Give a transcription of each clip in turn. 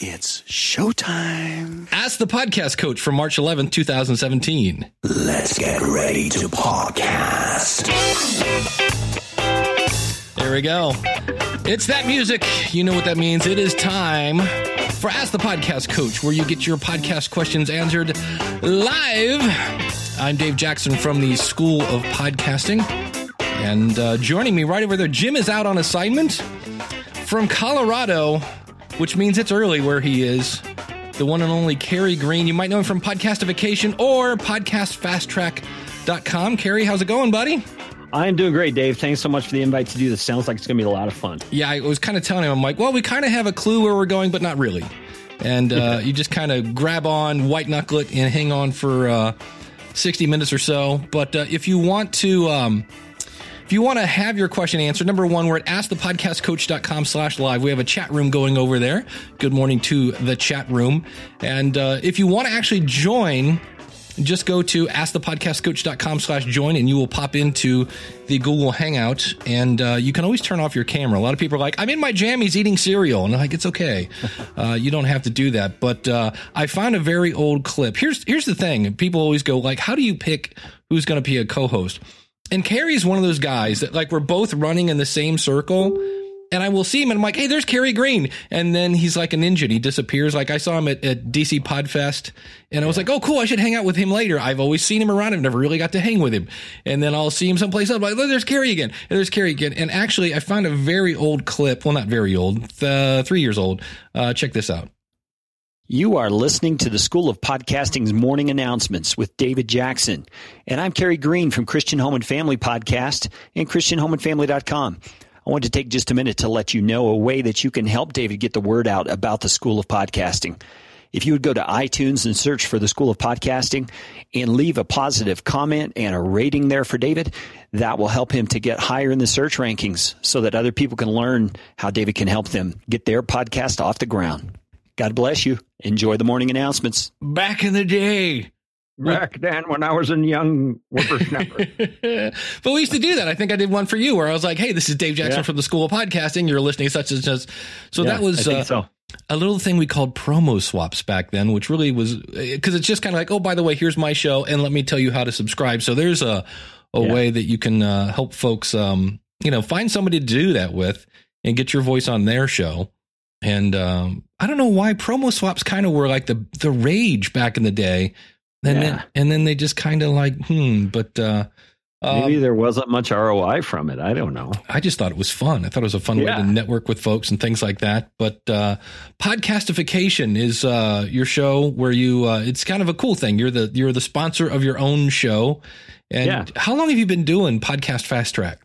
It's showtime. Ask the podcast coach from March 11th, 2017. Let's get ready to podcast. There we go. It's that music. You know what that means. It is time for Ask the Podcast Coach, where you get your podcast questions answered live. I'm Dave Jackson from the School of Podcasting. And uh, joining me right over there, Jim is out on assignment from Colorado, which means it's early where he is. The one and only Carey Green. You might know him from Podcastification or podcastfasttrack.com. Carey, how's it going, buddy? I'm doing great, Dave. Thanks so much for the invite to do this. Sounds like it's going to be a lot of fun. Yeah, I was kind of telling him, I'm like, well, we kind of have a clue where we're going, but not really. And uh, you just kind of grab on, white knuckle it, and hang on for uh, 60 minutes or so. But uh, if you want to. Um, if you want to have your question answered, number one, we're at askthepodcastcoach.com slash live. We have a chat room going over there. Good morning to the chat room. And uh, if you want to actually join, just go to askthepodcastcoach.com slash join and you will pop into the Google Hangout and uh, you can always turn off your camera. A lot of people are like, I'm in my jammies eating cereal. And I'm like, it's okay. Uh, you don't have to do that. But uh, I found a very old clip. Here's, here's the thing. People always go like, how do you pick who's going to be a co-host? And Carey's one of those guys that like we're both running in the same circle. And I will see him and I'm like, hey, there's Carey Green. And then he's like a ninja and he disappears. Like I saw him at, at DC Podfest and I was like, oh, cool. I should hang out with him later. I've always seen him around. I've never really got to hang with him. And then I'll see him someplace else. I'm like, oh, there's Carey again. And there's Carey again. And actually, I found a very old clip. Well, not very old, uh, three years old. Uh, check this out. You are listening to the School of Podcasting's morning announcements with David Jackson. And I'm Carey Green from Christian Home and Family Podcast and ChristianHomeandFamily.com. I want to take just a minute to let you know a way that you can help David get the word out about the School of Podcasting. If you would go to iTunes and search for the School of Podcasting and leave a positive comment and a rating there for David, that will help him to get higher in the search rankings so that other people can learn how David can help them get their podcast off the ground. God bless you. Enjoy the morning announcements. Back in the day. Back then, when I was a young whippersnapper. but we used to do that. I think I did one for you where I was like, hey, this is Dave Jackson Yeah. from the School of Podcasting. You're listening such and such. So Yeah, that was uh, so. a little thing we called promo swaps back then, which really was because it's just kind of like, oh, by the way, here's my show, and let me tell you how to subscribe. So there's a a Yeah. way that you can uh, help folks, um, you know, find somebody to do that with and get your voice on their show. And um, I don't know why promo swaps kind of were like the the rage back in the day, and then and then they just kind of like, hmm. But uh, Maybe um, there wasn't much ROI from it. I don't know. I just thought it was fun. I thought it was a fun way to network with folks and things like that. But uh, podcastification is uh, your show where you. Uh, it's kind of a cool thing. You're the you're the sponsor of your own show. And Yeah. how long have you been doing podcast fast track?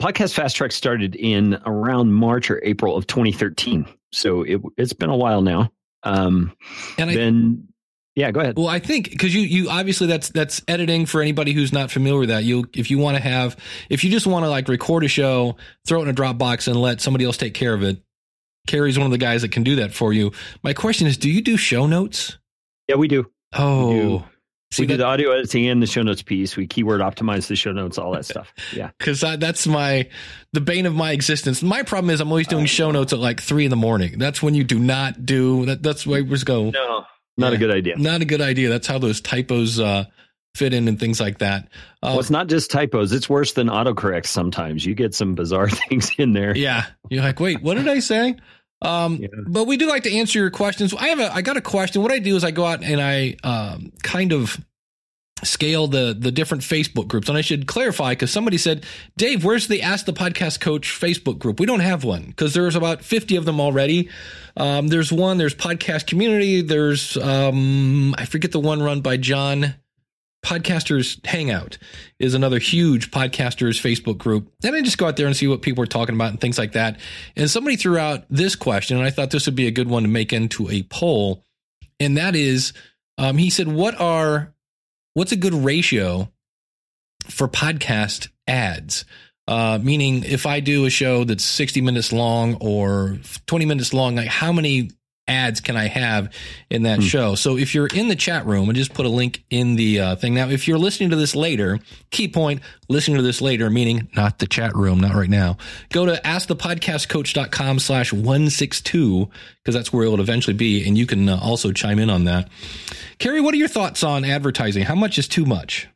Podcast Fast Track started in around March or April of 2013. So it, it's been a while now. Um, And I then, yeah, go ahead. well, I think because you you obviously that's that's editing for anybody who's not familiar with that. You if you want to have if you just want to like record a show, throw it in a Dropbox and let somebody else take care of it. Carey's one of the guys that can do that for you. My question is, do you do show notes? Yeah, we do. Oh, do. See we do that- the audio editing and the show notes piece. We keyword optimize the show notes, all that stuff. Yeah. because that's my the bane of my existence. My problem is I'm always doing show notes at like three in the morning. That's when you do not do that. That's where we go. No, not Yeah. a good idea. Not a good idea. That's how those typos uh, fit in and things like that. Uh, Well, it's not just typos. It's worse than autocorrect sometimes. You get some bizarre things in there. yeah, you're like, wait, what did I say? Um, Yeah. But we do like to answer your questions. I have a, I got a question. What I do is I go out and I um, kind of scale the the different Facebook groups. And I should clarify because somebody said, Dave, where's the Ask the Podcast Coach Facebook group? We don't have one because there's about 50 of them already. Um, there's one, there's Podcast Community, there's um, I forget the one run by John. Podcasters Hangout is another huge podcasters Facebook group. And I just go out there and see what people are talking about and things like that. And somebody threw out this question, and I thought this would be a good one to make into a poll. And that is, um, he said, "What are what's a good ratio for podcast ads?" Uh, meaning, if I do a show that's sixty minutes long or twenty minutes long, like how many ads can I have in that show? So if you're in the chat room, and just put a link in the uh, thing. Now, if you're listening to this later, key point, listening to this later, meaning not the chat room, not right now, go to askthepodcastcoach.com slash 162, because that's where it will eventually be. And you can uh, also chime in on that. Carey, what are your thoughts on advertising? How much is too much?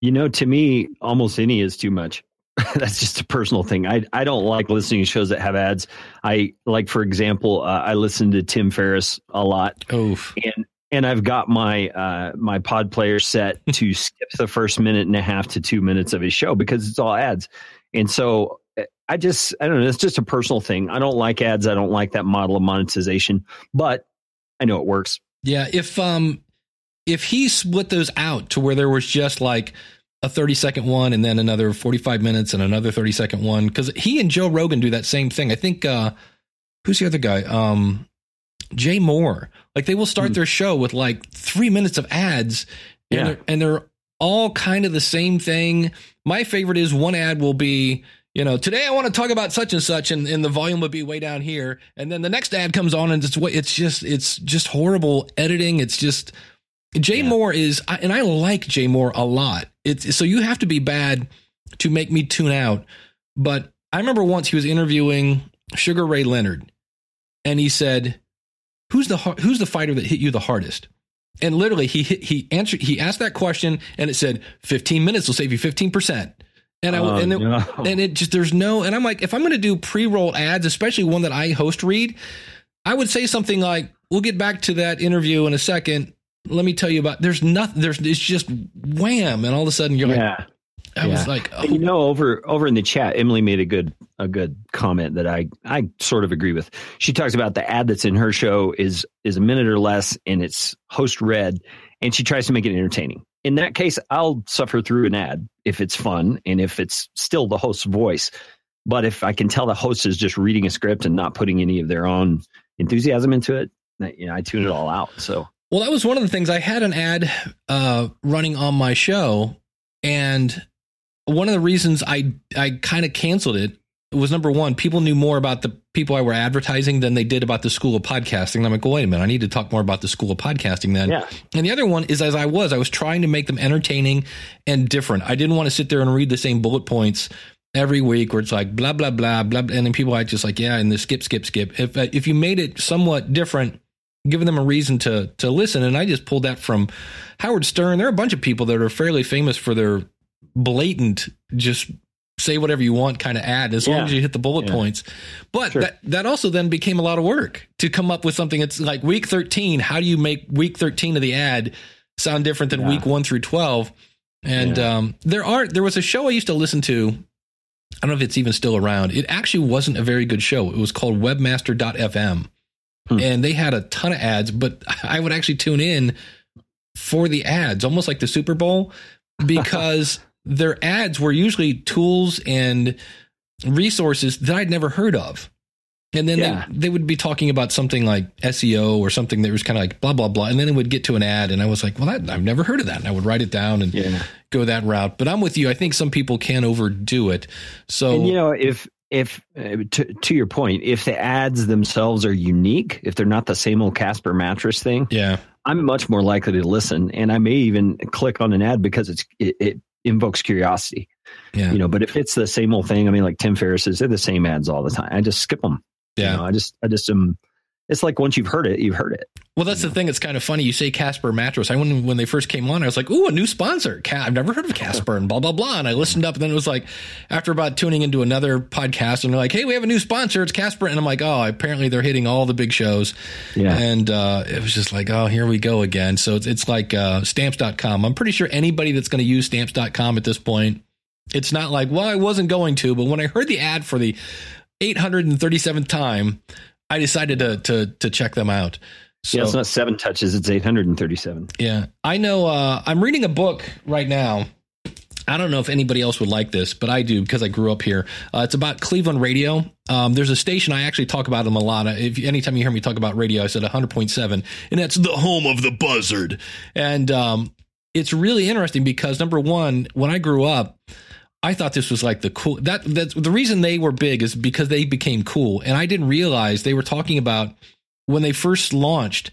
You know, to me, almost any is too much. That's just a personal thing. I I don't like listening to shows that have ads. I like, for example, uh, I listen to Tim Ferriss a lot, Oof. and and I've got my uh, my pod player set to skip the first minute and a half to two minutes of his show because it's all ads, and so uh, I just I don't know. It's just a personal thing. I don't like ads. I don't like that model of monetization, but I know it works. Yeah, if um if he split those out to where there was just like a 30 second one and then another 45 minutes and another 30 second one cuz he and Joe Rogan do that same thing. I think uh who's the other guy? Um Jay Mohr. Like they will start Hmm. their show with like 3 minutes of ads and Yeah. they're, and they're all kind of the same thing. My favorite is one ad will be you know, today I want to talk about such and such, and, and the volume would be way down here. And then the next ad comes on, and it's it's just it's just horrible editing. It's just Jay Yeah. Mohr is, and I like Jay Mohr a lot. It's so you have to be bad to make me tune out. But I remember once he was interviewing Sugar Ray Leonard, and he said, "Who's the who's the fighter that hit you the hardest?" And literally, he hit, he answered he asked that question, and it said, "15 minutes will save you 15 percent." And I Oh, and it, no. and it just there's no and I'm like if I'm going to do pre-roll ads, especially one that I host read, I would say something like, "We'll get back to that interview in a second. Let me tell you about." There's nothing. There's it's just wham, and all of a sudden you're like, yeah. I was like, And you oh, know, over over in the chat, Emily made a good a good comment that I I sort of agree with. She talks about the ad that's in her show is is a minute or less, and it's host read, and she tries to make it entertaining. In that case, I'll suffer through an ad if it's fun and if it's still the host's voice. But if I can tell the host is just reading a script and not putting any of their own enthusiasm into it, you know, I tune it all out. So Well, that was one of the things. I had an ad uh, running on my show, and one of the reasons I I kind of canceled it was number one, people knew more about the people I were advertising than they did about the school of podcasting. And I'm like, well, wait a minute, I need to talk more about the school of podcasting then. yeah, And the other one is as I was, I was trying to make them entertaining and different. I didn't want to sit there and read the same bullet points every week where it's like blah blah blah blah, and then people are just like yeah, and the skip skip skip. If uh, if you made it somewhat different, giving them a reason to to listen, and I just pulled that from Howard Stern. There are a bunch of people that are fairly famous for their blatant just say whatever you want kind of ad as long as you hit the bullet Yeah. points but Sure. that that also then became a lot of work to come up with something that's like week 13 how do you make week 13 of the ad sound different than Yeah. week 1 through 12 and Yeah. um, there are there was a show I used to listen to I don't know if it's even still around. It actually wasn't a very good show. It was called webmaster.fm. Hmm. And they had a ton of ads, but I would actually tune in for the ads, almost like the Super Bowl, because their ads were usually tools and resources that I'd never heard of. And then Yeah. they, they would be talking about something like SEO or something that was kind of like blah, blah, blah. And then it would get to an ad. And I was like, well, that, I've never heard of that. And I would write it down and yeah. go that route. But I'm with you. I think some people can overdo it. So, And you know, if if uh, to to your point, if the ads themselves are unique, if they're not the same old Casper mattress thing, yeah. I'm much more likely to listen, and I may even click on an ad because it's it, it invokes curiosity. Yeah. You know, but if it's the same old thing, I mean, like Tim Ferriss says, they're the same ads all the time. I just skip them. Yeah. You know, I just I just um, it's like once you've heard it, you've heard it. Well, that's the thing. It's kind of funny. You say Casper mattress. I when when they first came on, I was like, "Ooh, a new sponsor." Ca- I've never heard of Casper and blah blah blah. And I listened up, and then it was like, after about tuning into another podcast, and they're like, "Hey, we have a new sponsor. It's Casper." And I'm like, "Oh, apparently they're hitting all the big shows." Yeah. And uh, it was just like, "Oh, here we go again." So it's it's like uh, stamps.com. I'm pretty sure anybody that's going to use stamps.com at this point, it's not like, "Well, I wasn't going to," but when I heard the ad for the 837th time, I decided to to to check them out. So yeah, it's not seven touches; it's 837. yeah, I know. Uh, I'm reading a book right now. I don't know if anybody else would like this, but I do because I grew up here. Uh, it's about Cleveland radio. Um, there's a station I actually talk about them a lot. If anytime you hear me talk about radio, I said 100.7, and that's the home of the buzzard. And um, it's really interesting because number one, when I grew up, I thought this was like the cool that that's the reason they were big is because they became cool, and I didn't realize they were talking about when they first launched,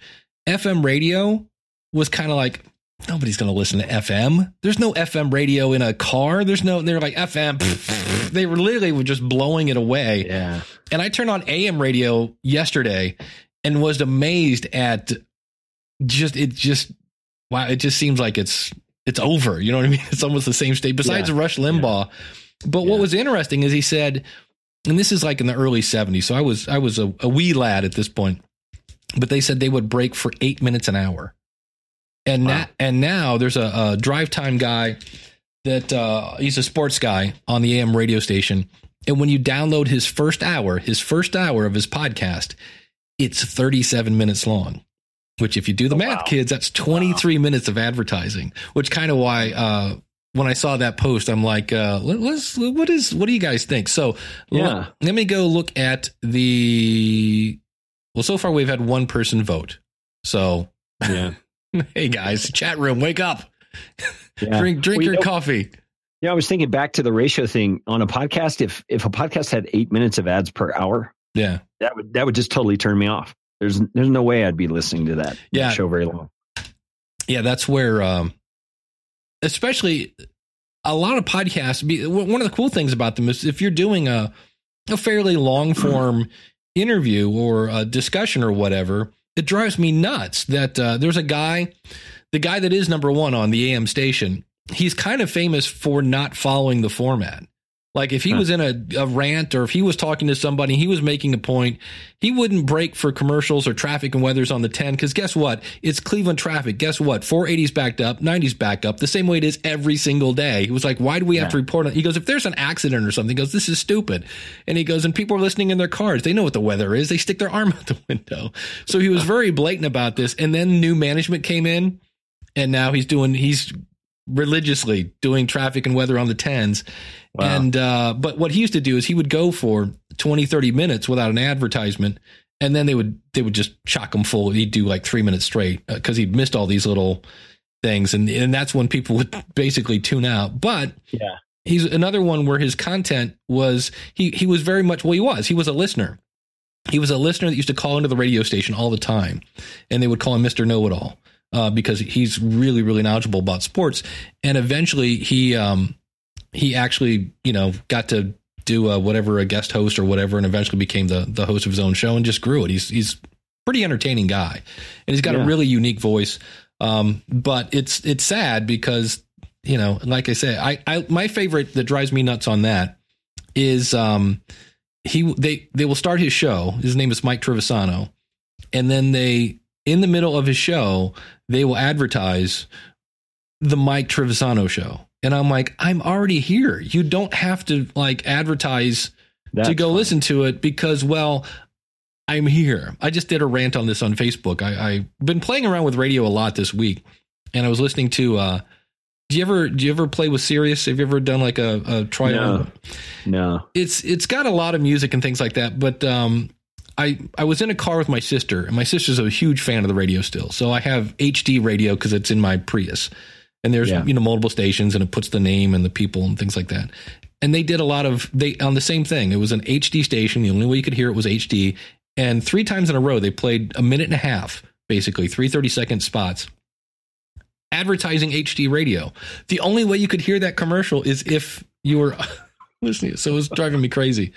FM radio was kind of like nobody's going to listen to FM. There's no FM radio in a car. There's no. They're like FM. they were literally were just blowing it away. Yeah. And I turned on AM radio yesterday and was amazed at just it just wow it just seems like it's it's over. You know what i mean? It's almost the same state besides Yeah. rush limbaugh. But what was interesting is he said and this is like in the early 70s so i was i was a, a wee lad at this point but they said they would break for eight minutes an hour. And Wow. now and now there's a, a drive time guy that uh, he's a sports guy on the am radio station. And when you download his first hour his first hour of his podcast it's 37 minutes long which if you do the Oh, math wow. kids that's 23 minutes of advertising which kind of why uh when i saw that post i'm like uh let, let's what is what do you guys think so Yeah. let, let me go look at the well so far we've had one person vote so Yeah. hey guys chat room wake up yeah. drink drink Well, you your know- coffee Yeah, I was thinking back to the ratio thing on a podcast. If if a podcast had eight minutes of ads per hour, yeah that would that would just totally turn me off. There's there's no way I'd be listening to that Yeah. show very long. yeah that's where um especially a lot of podcasts be one of the cool things about them is if you're doing a a fairly long form interview or a discussion or whatever it drives me nuts that uh, there's a guy the guy that is number one on the am station he's kind of famous for not following the format like if he Huh. was in a, a rant or if he was talking to somebody he was making a point he wouldn't break for commercials or traffic and weathers on the 10 because guess what? It's cleveland traffic. Guess what? 480's backed up 90's backed up the same way it is every single day. He was like why do we have to report on he goes if there's an accident or something he goes this is stupid. And he goes and people are listening in their cars. They know what the weather is. They stick their arm out the window. So he was very blatant about this. And then new management came in and now he's doing he's religiously doing traffic and weather on the 10s Wow. and uh but what he used to do is he would go for 20 30 minutes without an advertisement and then they would they would just chock him full. He'd do like 3 minutes straight because he'd missed all these little things. And and that's when people would basically tune out. But Yeah. he's another one where his content was he he was very much well he was he was a listener. He was a listener that used to call into the radio station all the time and they would call him mr know-it-all uh, because he's really really knowledgeable about sports. And eventually he um he actually you know got to do uh, whatever a guest host or whatever and eventually became the the host of his own show and just grew it. He's he's pretty entertaining guy. And he's got a really unique voice. Um but it's it's sad because you know like i say i i my favorite that drives me nuts on that is um he they they will start his show. His name is mike trivisonno. And then they in the middle of his show they will advertise the mike trivisonno show and i'm like i'm already here you don't have to like advertise That's to go listen to it because well i'm here i just did a rant on this on facebook I, i've been playing around with radio a lot this week and i was listening to uh do you ever do you ever play with Sirius? Have you ever done like a, a trial? No. No. it's it's got a lot of music and things like that but um i i was in a car with my sister and my sister's a huge fan of the radio still so i have hd radio because it's in my prius and there's Yeah. you know multiple stations and it puts the name and the people and things like that. And they did a lot of they on the same thing. It was an hd station. The only way you could hear it was hd and three times in a row they played a minute and a half basically three 30 second spots advertising hd radio. The only way you could hear that commercial is if you were listening so it was driving me crazy.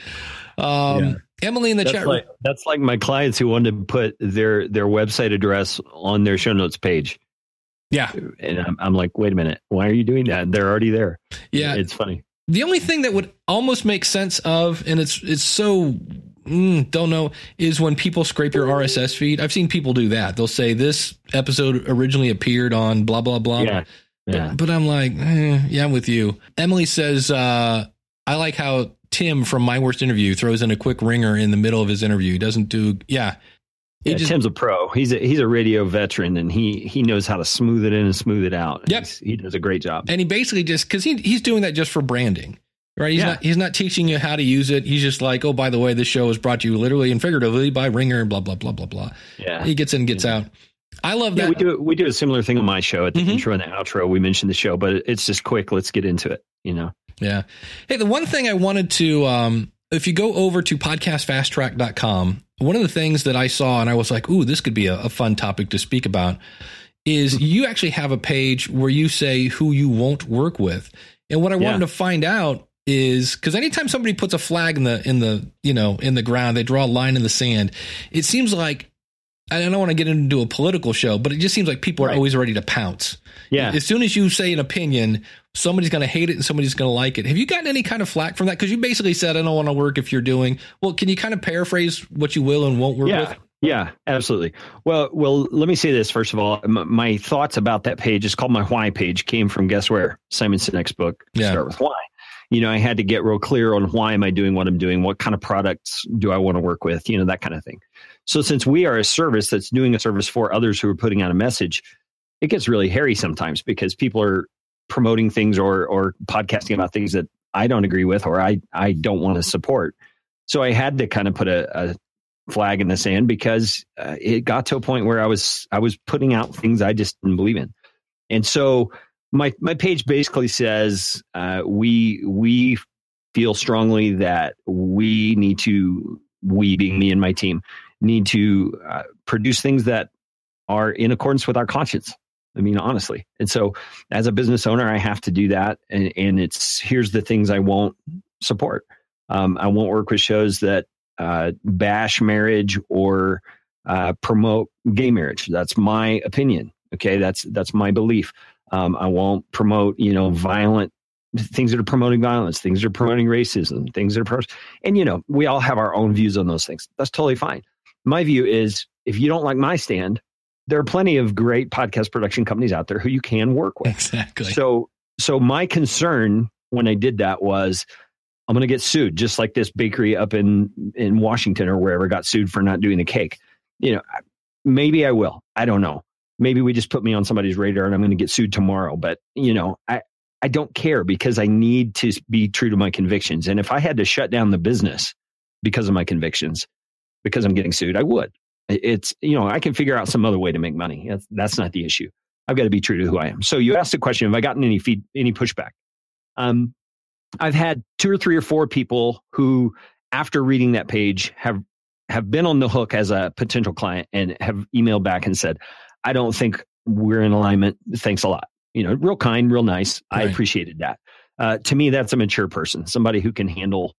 Um Yeah. emily in the That's chat room like that's like my clients who wanted to put their their website address on their show notes page, yeah. And I'm, I'm like, wait a minute, why are you doing that? They're already there. yeah. It's funny. the only thing that would almost make sense of and it's it's so mm, don't know is when people scrape your rss feed. I've seen people do that. They'll say this episode originally appeared on blah blah blah. Yeah, yeah. but i'm like eh, yeah i'm with you. Emily says uh i like how tim from my worst interview throws in a quick ringer in the middle of his interview. He doesn't do yeah He Yeah, just- Tim's a pro. He's a he's a radio veteran, and he he knows how to smooth it in and smooth it out. Yep. He's- he does a great job. and he basically just because he, he's doing that just for branding right he's Yeah. not he's not teaching you how to use it he's just like oh by the way this show is brought to you literally and figuratively by ringer and blah blah blah blah blah Yeah, he gets in and gets out i love yeah. that We do we do a similar thing on my show at the Mhm. intro and the outro. We mention the show, but it's just quick. Let's get into it. You know. yeah hey the one thing i wanted to um if you go over to podcastfasttrack.com, one of the things that I saw and I was like, ooh, this could be a, a fun topic to speak about is hmm. you actually have a page where you say who you won't work with. And what I Yeah. wanted to find out is because anytime somebody puts a flag in the in the you know in the ground, they draw a line in the sand. It seems like I don't want to get into a political show, but it just seems like people are Right. always ready to pounce. Yeah. As soon as you say an opinion, somebody's going to hate it and somebody's going to like it. Have you gotten any kind of flack from that? Because you basically said, "I don't want to work if you're doing." Well, can you kind of paraphrase what you will and won't work yeah. with? Yeah, absolutely. Well, well, let me say this first of all. M- my thoughts about that page is called my why page. Came from guess where Simon Sinek's book. Yeah. Start with why. You know, I had to get real clear on why am I doing what I'm doing. What kind of products do I want to work with? You know, that kind of thing. So, since we are a service that's doing a service for others who are putting out a message, it gets really hairy sometimes because people are promoting things or or podcasting about things that I don't agree with or I I don't want to support. So I had to kind of put a, a flag in the sand because uh, it got to a point where I was I was putting out things I just didn't believe in, and so my my page basically says uh, we we feel strongly that we need to we being me and my team need to uh, produce things that are in accordance with our conscience. I mean, honestly. And so, as a business owner, I have to do that. And, and it's here's the things I won't support. Um, I won't work with shows that uh, bash marriage or uh, promote gay marriage. That's my opinion. Okay, that's that's my belief. Um, I won't promote you know violent things that are promoting violence, things that are promoting racism, things that are pro- and you know we all have our own views on those things. That's totally fine. My view is if you don't like my stand, there are plenty of great podcast production companies out there who you can work with. Exactly. So, so my concern when I did that was I'm going to get sued, just like this bakery up in in Washington or wherever got sued for not doing the cake. You know, maybe I will. I don't know. Maybe we just put me on somebody's radar and I'm going to get sued tomorrow. But you know, I I don't care because I need to be true to my convictions. And if I had to shut down the business because of my convictions, because I'm getting sued, I would. It's you know I can figure out some other way to make money. That's, that's not the issue. I've got to be true to who I am. So you asked the question: Have I gotten any feed, any pushback? Um, I've had two or three or four people who, after reading that page, have have been on the hook as a potential client and have emailed back and said, "I don't think we're in alignment. Thanks a lot." You know, real kind, real nice. I appreciated that. Uh, to me, that's a mature person, somebody who can handle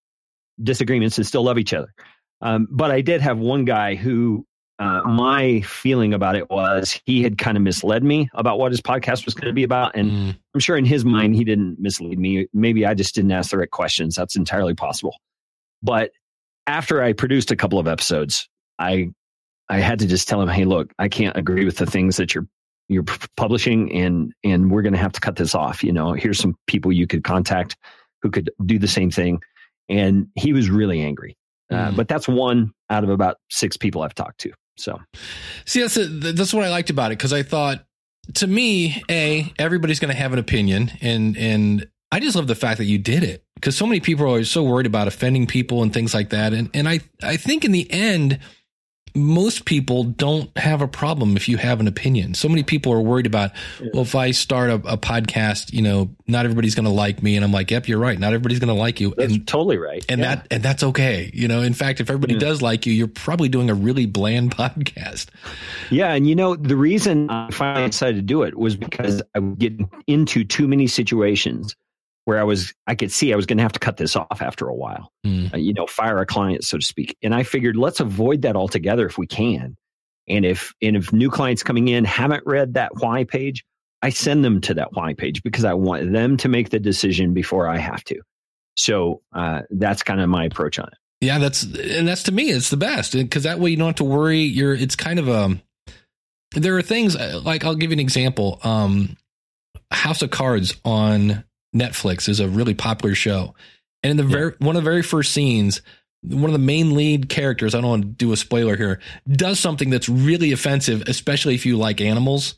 disagreements and still love each other. Um, but I did have one guy who uh, my feeling about it was he had kind of misled me about what his podcast was going to be about. And Mm, I'm sure in his mind, he didn't mislead me. Maybe I just didn't ask the right questions. That's entirely possible. But after I produced a couple of episodes, I I had to just tell him, "Hey, look, I can't agree with the things that you're you're publishing, and and we're going to have to cut this off. You know, here's some people you could contact who could do the same thing." And he was really angry. Uh, Mm. but that's one out of about six people I've talked to. So See, that's a, that's what I liked about it because I thought, to me, a everybody's going to have an opinion, and and I just love the fact that you did it because so many people are so worried about offending people and things like that, and and I I think in the end. Most people don't have a problem if you have an opinion. So many people are worried about, well, if I start a, a podcast, you know, not everybody's going to like me. And I'm like, yep, you're right. Not everybody's going to like you. that's And totally right. and Yeah. that and that's okay. You know, in fact, if everybody Yeah. does like you, you're probably doing a really bland podcast. Yeah, and you know the reason I finally decided to do it was because I was getting into too many situations where I was I could see I was going to have to cut this off after a while. Mm. Uh, you know, fire a client so to speak. And I figured let's avoid that altogether if we can. And if and if new clients coming in haven't read that why page, I send them to that why page because I want them to make the decision before I have to. So uh, that's kind of my approach on it. Yeah, that's and that's to me it's the best because that way you don't have to worry. You're it's kind of um there are things uh, like I'll give you an example. Um, House of Cards on Netflix is a really popular show, and in the very one of the very first scenes, one of the main lead characters I don't want to do a spoiler here does something that's really offensive, especially if you like animals.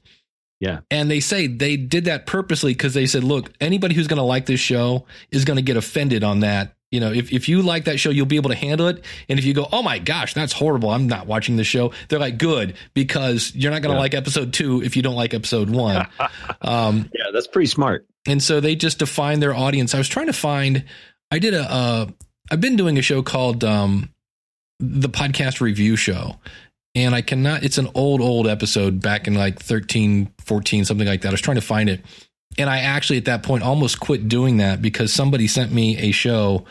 Yeah. And they say they did that purposely because they said, look, anybody who's going to like this show is going to get offended on that. You know, if, if you like that show, you'll be able to handle it. And if you go, oh my gosh, that's horrible. I'm not watching the show. They're like, good, because you're not going to Yeah. like episode two if you don't like episode one. um, Yeah, that's pretty smart. and so they just define their audience. I was trying to find, I did a, a, I've been doing a show called um, the podcast review show. And I cannot, it's an old, old episode back in like 13, 14, something like that. I was trying to find it. And I actually, at that point, almost quit doing that because somebody sent me a show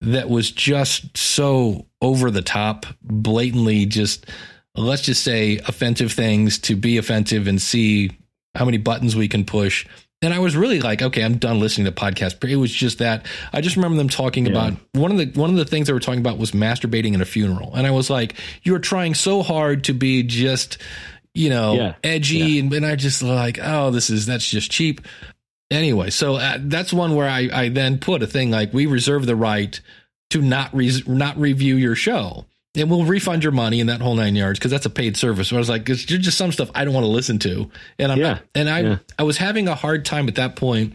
that was just so over the top, blatantly just, let's just say, offensive things to be offensive and see how many buttons we can push. And I was really like, okay, I'm done listening to podcasts. It was just that I just remember them talking yeah. about one of the one of the things they were talking about was masturbating in a funeral, and I was like, you're trying so hard to be just, you know, yeah. edgy, yeah. And, and I just like, oh, this is that's just cheap. Anyway, so uh, that's one where I I then put a thing like we reserve the right to not re- not review your show and we'll refund your money in that whole nine yards because that's a paid service. So I was like, there's just some stuff I don't want to listen to, and I'm yeah. not, and I yeah. I was having a hard time at that point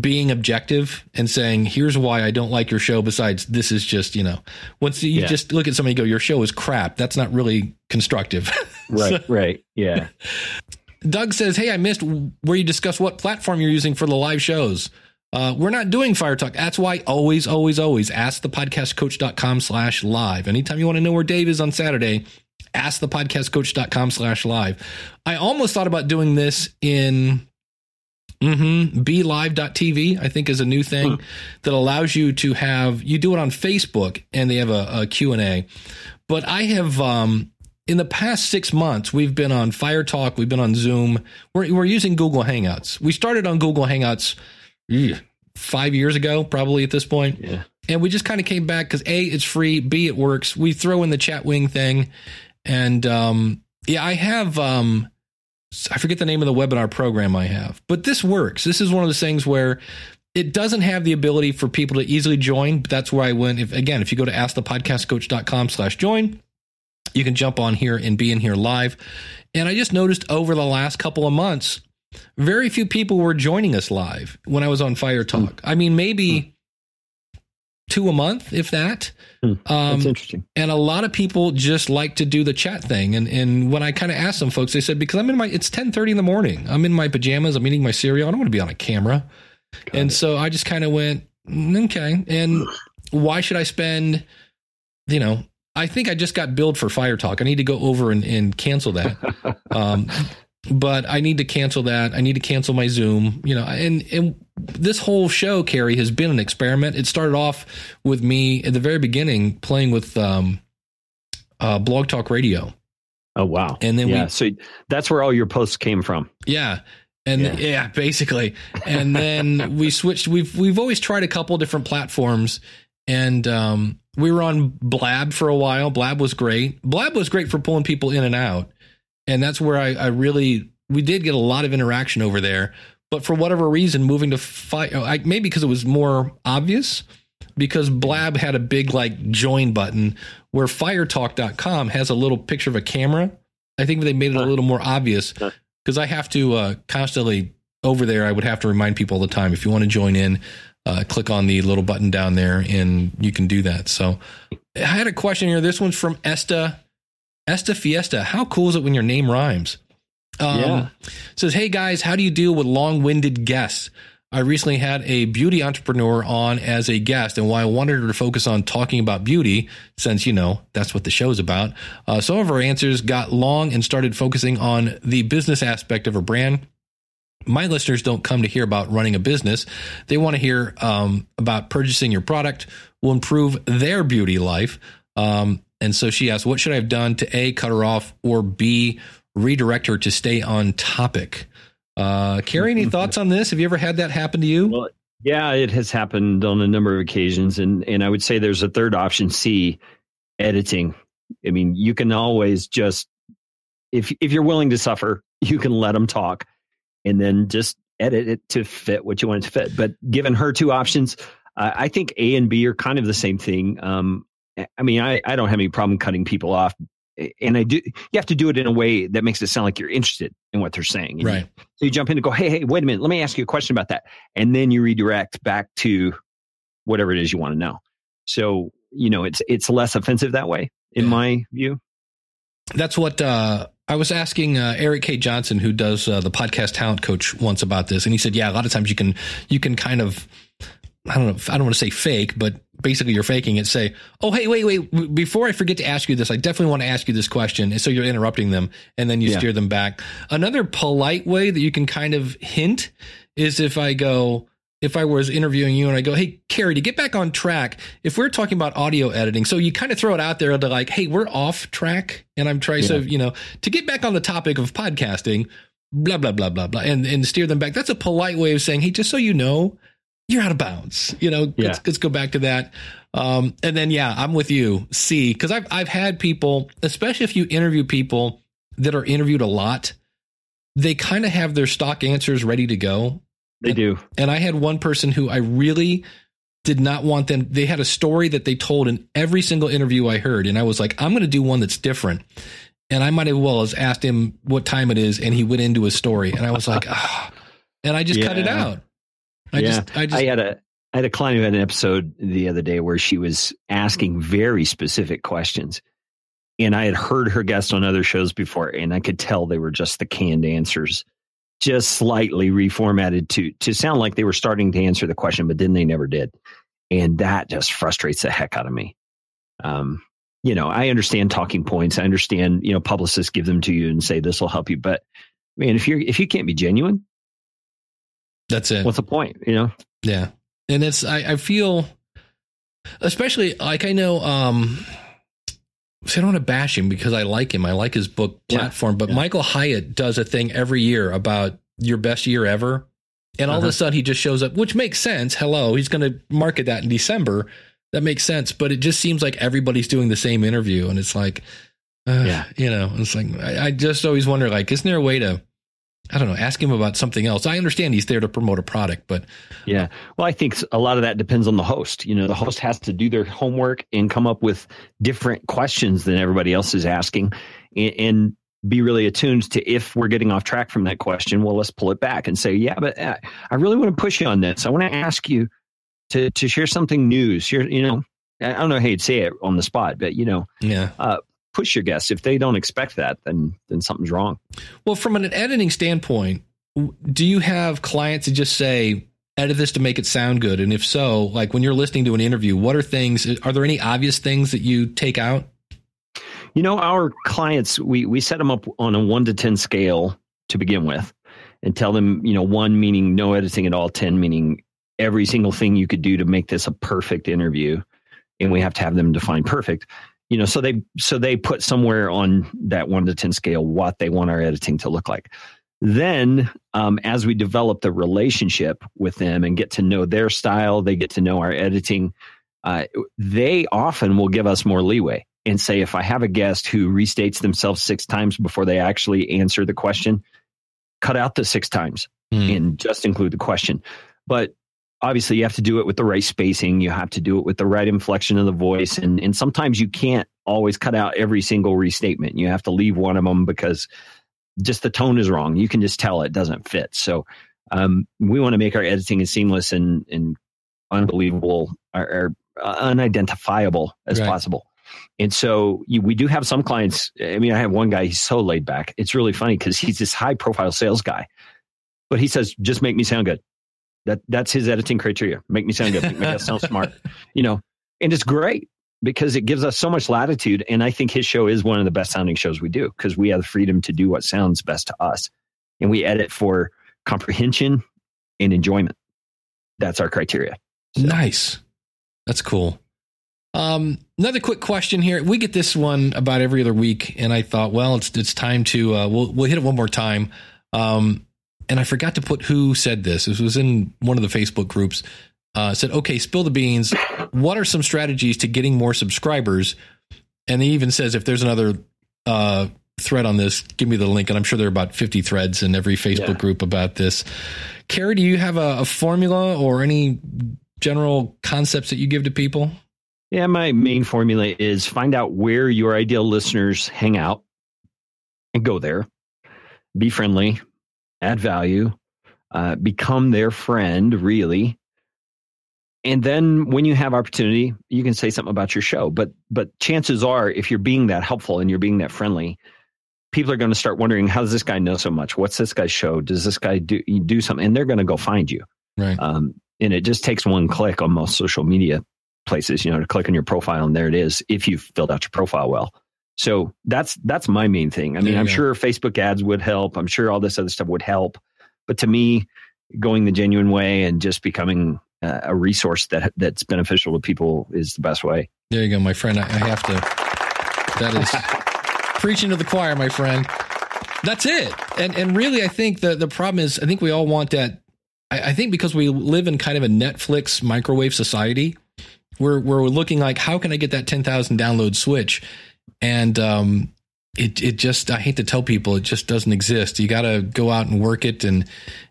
being objective and saying, here's why I don't like your show. Besides, this is just you know, once you yeah. just look at somebody go, your show is crap. That's not really constructive. right. so, right. Yeah. Doug says, hey, I missed where you discuss what platform you're using for the live shows. Uh, we're not doing fire talk. That's why always, always, always ask the podcastcoach.com slash live. Anytime you want to know where Dave is on Saturday, ask the podcastcoach.com slash live. I almost thought about doing this in mm-hmm, BeLive.tv, I think is a new thing hmm. that allows you to have, you do it on Facebook and they have a, a Q&A. But I have, um, in the past six months, we've been on Fire Talk, we've been on Zoom, we're, we're using Google Hangouts. We started on Google Hangouts five years ago, probably at this point. Yeah. And we just kind of came back because A, it's free, B, it works. We throw in the Chatwing thing. And um, yeah, I have, um, I forget the name of the webinar program I have, but this works. This is one of those things where it doesn't have the ability for people to easily join. But that's where I went. If again, if you go to askthepodcastcoach.com slash join, you can jump on here and be in here live. And I just noticed over the last couple of months, very few people were joining us live when I was on Fire Talk. I mean, maybe two a month, if that. Um, That's interesting. And a lot of people just like to do the chat thing. And and when I kind of asked some folks, they said because I'm in my it's ten thirty in the morning. I'm in my pajamas. I'm eating my cereal. I don't want to be on a camera. Got and it. so I just kind of went mm, okay. And why should I spend? You know, I think I just got billed for Fire Talk. I need to go over and, and cancel that. um, but I need to cancel that. I need to cancel my Zoom, you know, and, and this whole show, Carey, has been an experiment. It started off with me at the very beginning playing with um, uh, Blog Talk Radio. Oh, wow. And then yeah, we, so that's where all your posts came from. Yeah. And yeah, yeah basically. And then we switched. We've, we've always tried a couple different platforms and, um, we were on Blab for a while. Blab was great. Blab was great for pulling people in and out and that's where I, I really we did get a lot of interaction over there. But for whatever reason, moving to fight, maybe because it was more obvious, because Blab had a big like join button where firetalk.com has a little picture of a camera. I think they made it a little more obvious because I have to uh, constantly over there. I would have to remind people all the time if you want to join in, uh, click on the little button down there and you can do that. So I had a question here. This one's from Esta Esta Fiesta. How cool is it when your name rhymes? Um, yeah. Says, hey guys, how do you deal with long winded guests? I recently had a beauty entrepreneur on as a guest, and while I wanted her to focus on talking about beauty, since you know that's what the show's about, uh, some of her answers got long and started focusing on the business aspect of her brand. My listeners don't come to hear about running a business; they want to hear um, about purchasing your product will improve their beauty life. Um, and so she asked, What should I have done to A, cut her off, or B, redirect her to stay on topic? Uh, Carey, any thoughts on this? Have you ever had that happen to you? Well, yeah, it has happened on a number of occasions. And, and I would say there's a third option C, editing. I mean, you can always just, if, if you're willing to suffer, you can let them talk and then just edit it to fit what you want it to fit. But given her two options, uh, I think A and B are kind of the same thing. Um, I mean, I, I don't have any problem cutting people off. And I do, you have to do it in a way that makes it sound like you're interested in what they're saying. right. You, so you jump in and go, hey, hey, wait a minute. Let me ask you a question about that. And then you redirect back to whatever it is you want to know. So, you know, it's, it's less offensive that way, in yeah. my view. That's what, uh, I was asking uh, Erik K. Johnson, who does uh, the podcast Talent Coach, once about this, and he said, "Yeah, a lot of times you can you can kind of I don't know, I don't want to say fake, but basically you're faking it. Say, oh, hey, wait, wait, before I forget to ask you this, I definitely want to ask you this question. And so you're interrupting them and then you Yeah. steer them back. Another polite way that you can kind of hint is if I go, if I was interviewing you and I go, hey, Carey, to get back on track, if we're talking about audio editing, so you kind of throw it out there to like, hey, we're off track. And I'm trying, so, you know, to get back on the topic of podcasting, blah, blah, blah, blah, blah, and, and steer them back. That's a polite way of saying, hey, just so you know, you're out of bounds. You know, Yeah. let's, let's go back to that. Um, and then, yeah, I'm with you. C, because I've, I've had people, especially if you interview people that are interviewed a lot, they kind of have their stock answers ready to go. They do. And I had one person who I really did not want them. They had a story that they told in every single interview I heard. And I was like, I'm going to do one that's different. And I might as well have asked him what time it is. And he went into his story. And I was like, ah. And I just cut it out. I Yeah. just, I just, I had a I had a client who had an episode the other day where she was asking very specific questions. And I had heard her guest on other shows before, and I could tell they were just the canned answers, just slightly reformatted to to sound like they were starting to answer the question, but then they never did. And that just frustrates the heck out of me. Um, you know, I understand talking points. I understand, you know, publicists give them to you and say this will help you. But man, if you're if you can't be genuine, that's it. what's the point? You know? Yeah. And it's I, I feel especially like I know um so I don't want to bash him because I like him. I like his book Yeah. platform, but Yeah. Michael Hyatt does a thing every year about your best year ever. And all of Uh-huh. a sudden he just shows up, which makes sense. Hello, he's going to market that in December. That makes sense, but it just seems like everybody's doing the same interview and it's like uh, Yeah. you know, it's like I, I just always wonder like isn't there a way to I don't know, ask him about something else. I understand he's there to promote a product, but Yeah. Well, I think a lot of that depends on the host. You know, the host has to do their homework and come up with different questions than everybody else is asking and, and be really attuned to if we're getting off track from that question, well, let's pull it back and say, yeah, but uh, I really want to push you on this. I want to ask you to, to share something new. Share, you know, I don't know how you'd say it on the spot, but, you know, yeah. Push your guests. If they don't expect that, then, then something's wrong. Well, from an editing standpoint, do you have clients that just say, edit this to make it sound good? And if so, like when you're listening to an interview, what are things, are there any obvious things that you take out? You know, our clients, we, we set them up on a one to 10 scale to begin with and tell them, you know, one meaning no editing at all, 10 meaning every single thing you could do to make this a perfect interview. And we have to have them define perfect. You know, so they so they put somewhere on that one to 10 scale what they want our editing to look like. Then, um, as we develop the relationship with them and get to know their style, they get to know our editing. Uh, they often will give us more leeway and say, if I have a guest who restates themselves six times before they actually answer the question, cut out the six times Hmm. and just include the question. But obviously, you have to do it with the right spacing. You have to do it with the right inflection of the voice. And, and sometimes you can't always cut out every single restatement. You have to leave one of them because just the tone is wrong. You can just tell it doesn't fit. So um, we want to make our editing as seamless and, and unbelievable or, or uh, unidentifiable as Right. possible. And so you, we do have some clients. I mean, I have one guy, he's so laid back. It's really funny because he's this high profile sales guy, but he says, just make me sound good. That That's his editing criteria. Make me sound good. Make guest sound smart, you know, and it's great because it gives us so much latitude. And I think his show is one of the best sounding shows we do because we have the freedom to do what sounds best to us. And we edit for comprehension and enjoyment. That's our criteria. So- Nice. That's cool. Um, another quick question here. We get this one about every other week, and I thought, well, it's it's time to uh, we'll we'll hit it one more time. Um, and I forgot to put who said this. This was in one of the Facebook groups. Uh, said, okay, spill the beans. What are some strategies to getting more subscribers? And he even says, if there's another uh, thread on this, give me the link. And I'm sure there are about 50 threads in every Facebook Yeah. group about this. Carey, do you have a, a formula or any general concepts that you give to people? Yeah, my main formula is find out where your ideal listeners hang out and go there. Be friendly, add value, uh, become their friend, really. And then when you have opportunity, you can say something about your show. But but chances are, if you're being that helpful and you're being that friendly, people are going to start wondering, how does this guy know so much? What's this guy's show? Does this guy do do something? And they're going to go find you. Right. Um, and it just takes one click on most social media places, you know, to click on your profile and there it is if you've filled out your profile well. So that's that's my main thing. I mean, I'm go. sure Facebook ads would help. I'm sure all this other stuff would help. But to me, going the genuine way and just becoming a resource that that's beneficial to people is the best way. There you go, my friend. I, I have to. That is preaching to the choir, my friend. That's it. And and really, I think the the problem is, I think we all want that. I, I think because we live in kind of a Netflix microwave society, we're we're looking like, how can I get that ten thousand download switch? And um, it it just I hate to tell people it just doesn't exist. You got to go out and work it and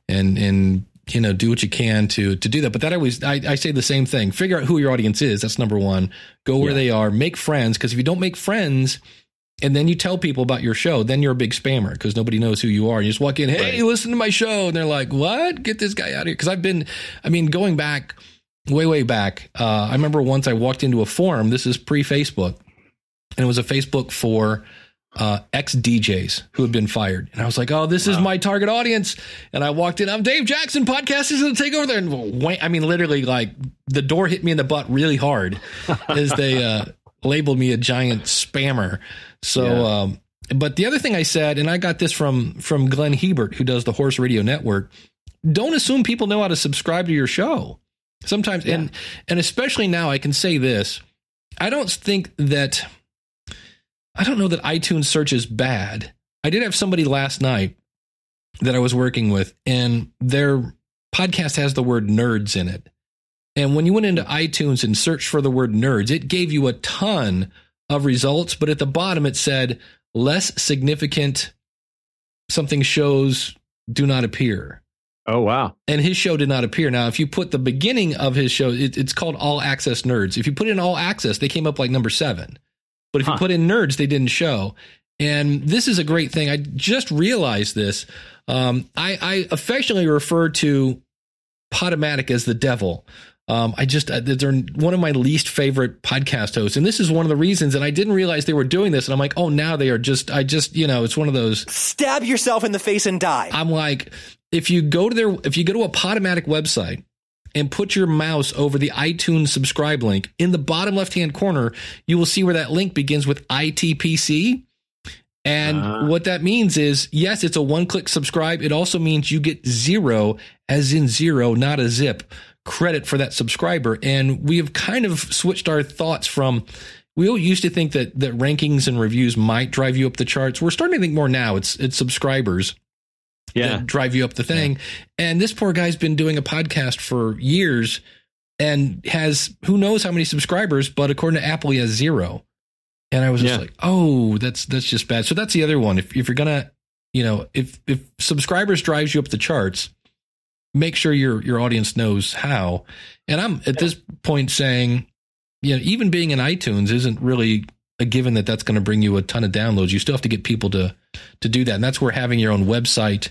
and and you know do what you can to to do that. But that always I, I say the same thing. Figure out who your audience is. That's number one. Go where yeah. they are. Make friends because if you don't make friends. And then you tell people about your show, then you're a big spammer because nobody knows who you are. You just walk in, hey, right. listen to my show. And they're like, what? Get this guy out of here. Because I've been, I mean, going back, way, way back, uh, I remember once I walked into a forum. This is pre Facebook and it was a Facebook for uh, ex DJs who had been fired. And I was like, oh, this wow. is my target audience. And I walked in, I'm Dave Jackson, podcast is going to take over there. And I mean, literally, like the door hit me in the butt really hard as they uh, labeled me a giant spammer. So, yeah. um, but the other thing I said, and I got this from from Glenn Hebert, who does the Horse Radio Network. Don't assume people know how to subscribe to your show. Sometimes, yeah. and and especially now, I can say this: I don't think that I don't know that iTunes search is bad. I did have somebody last night that I was working with, and their podcast has the word nerds in it. And when you went into iTunes and searched for the word nerds, it gave you a ton of results, but at the bottom it said less significant something shows do not appear. Oh wow! And his show did not appear. Now, if you put the beginning of his show, it, it's called All Access Nerds. If you put in All Access, they came up like number seven. But if huh. you put in nerds, they didn't show. And this is a great thing. I just realized this. Um, I, I, affectionately refer to Podomatic as the devil. Um, I just uh, they're one of my least favorite podcast hosts, and this is one of the reasons. And I didn't realize they were doing this, and I'm like, oh, now they are just. I just you know, it's one of those stab yourself in the face and die. I'm like, if you go to their, if you go to a Podomatic website and put your mouse over the iTunes subscribe link in the bottom left hand corner, you will see where that link begins with ITPC. And uh, what that means is, yes, it's a one click subscribe. It also means you get zero, as in zero, not a zip, credit for that subscriber. And we have kind of switched our thoughts from, we used to think that, that rankings and reviews might drive you up the charts. We're starting to think more now. It's, it's subscribers yeah. drive you up the thing. Yeah. And this poor guy's been doing a podcast for years and has who knows how many subscribers, but according to Apple, he has zero. And I was just yeah. like, oh, that's that's just bad. So that's the other one. If if you're gonna, you know, if if subscribers drives you up the charts, make sure your your audience knows how. And I'm at this point saying, you know, even being in iTunes isn't really a given that that's going to bring you a ton of downloads. You still have to get people to to do that, and that's where having your own website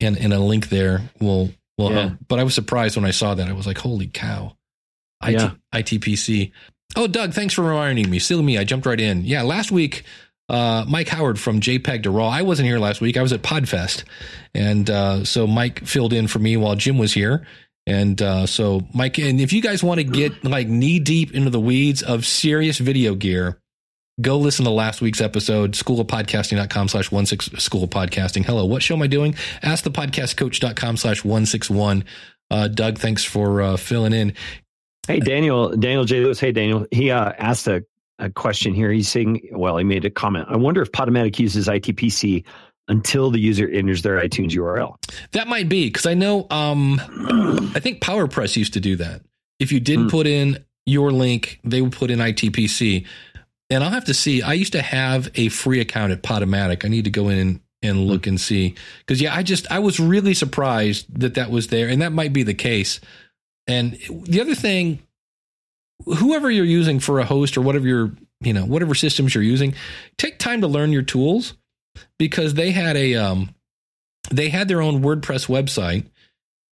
and, and a link there will will yeah. help. But I was surprised when I saw that. I was like, "Holy cow!" IT, yeah. ITPC. Oh, Doug, thanks for reminding me. Silly me, I jumped right in. Yeah, last week, uh, Mike Howard from JPEG to RAW. I wasn't here last week. I was at Podfest, and uh, so Mike filled in for me while Jim was here. And uh, so, Mike, and if you guys want to get like knee deep into the weeds of serious video gear, go listen to last week's episode, schoolofpodcasting.com slash one six school of podcasting. Hello, what show am I doing? Ask the podcastcoach.com slash one six one. Uh, Doug, thanks for uh, filling in. Hey, Daniel, Daniel J. Lewis. Hey, Daniel. He uh, asked a, a question here. He's saying, well, he made a comment. I wonder if Podomatic uses ITPC until the user enters their iTunes URL. That might be because I know, um, I think PowerPress used to do that. If you did hmm. put in your link, they would put in ITPC and I'll have to see. I used to have a free account at Podomatic. I need to go in and, and look and see because yeah, I just I was really surprised that that was there, and that might be the case. And the other thing, whoever you're using for a host or whatever your you know whatever systems you're using, take time to learn your tools because they had a um they had their own WordPress website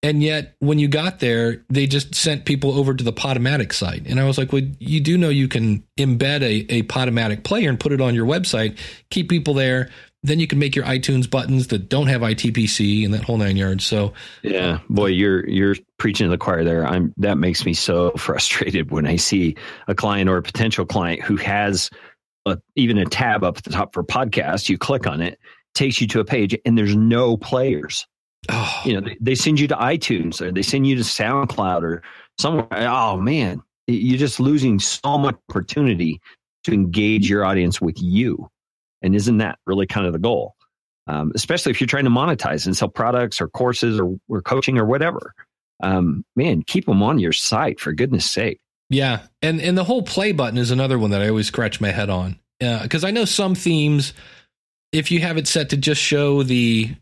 and yet, when you got there, they just sent people over to the Podomatic site. And I was like, well, you do know you can embed a, a Podomatic player and put it on your website, keep people there. then you can make your iTunes buttons that don't have ITPC and that whole nine yards. So Yeah, boy, you're you're preaching to the choir there. I'm that makes me so frustrated when I see a client or a potential client who has a, even a tab up at the top for podcast. You click on it, takes you to a page, and there's no players. Oh, You know, they, send you to iTunes or they send you to SoundCloud or somewhere. Oh man, you're just losing so much opportunity to engage your audience with you. And isn't that really kind of the goal? Um, especially if you're trying to monetize and sell products or courses or, or coaching or whatever. Um, man, keep them on your site for goodness sake. Yeah, and and the whole play button is another one that I always scratch my head on Yeah. because I know some themes, if you have it set to just show the